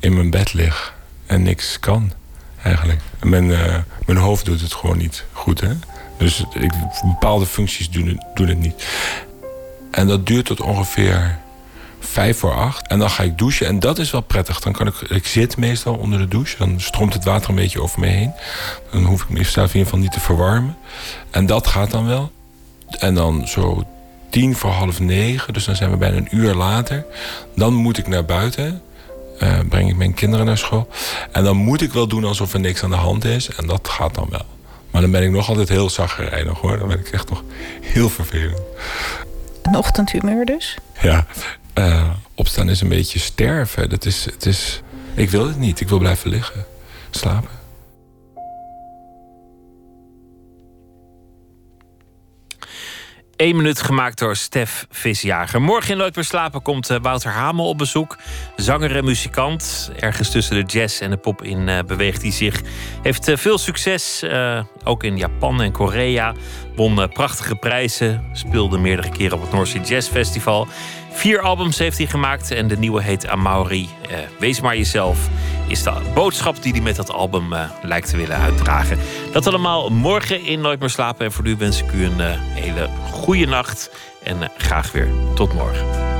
in mijn bed lig en niks kan, eigenlijk. Mijn, eh, mijn hoofd doet het gewoon niet goed, hè. Dus ik, bepaalde functies doen het, doen het niet. En dat duurt tot ongeveer vijf voor acht. En dan ga ik douchen. En dat is wel prettig. Dan kan ik, ik zit meestal onder de douche. Dan stroomt het water een beetje over me heen. Dan hoef ik mezelf in ieder geval niet te verwarmen. En dat gaat dan wel. En dan zo tien voor half negen. Dus dan zijn we bijna een uur later. Dan moet ik naar buiten. Eh, breng ik mijn kinderen naar school. En dan moet ik wel doen alsof er niks aan de hand is. En dat gaat dan wel. Maar dan ben ik nog altijd heel zaggerijnig hoor. Dan ben ik echt nog heel vervelend. Een ochtendhumeur dus? Ja, eh, opstaan is een beetje sterven. Dat is, het is, ik wil het niet. Ik wil blijven liggen. Slapen. Eén minuut gemaakt door Stef Visjager. Morgen in Nooit meer slapen komt eh, Wouter Hamel op bezoek. Zanger en muzikant. Ergens tussen de jazz en de pop in eh, beweegt hij zich. Heeft veel succes, ook in Japan en Korea. Won prachtige prijzen. Speelde meerdere keren op het North Jazz Festival. Vier albums heeft hij gemaakt en de nieuwe heet Amauri. Eh, wees maar jezelf is de boodschap die hij met dat album eh, lijkt te willen uitdragen. Dat allemaal morgen in Nooit meer slapen. En voor nu wens ik u een eh, hele goede nacht. En graag weer tot morgen.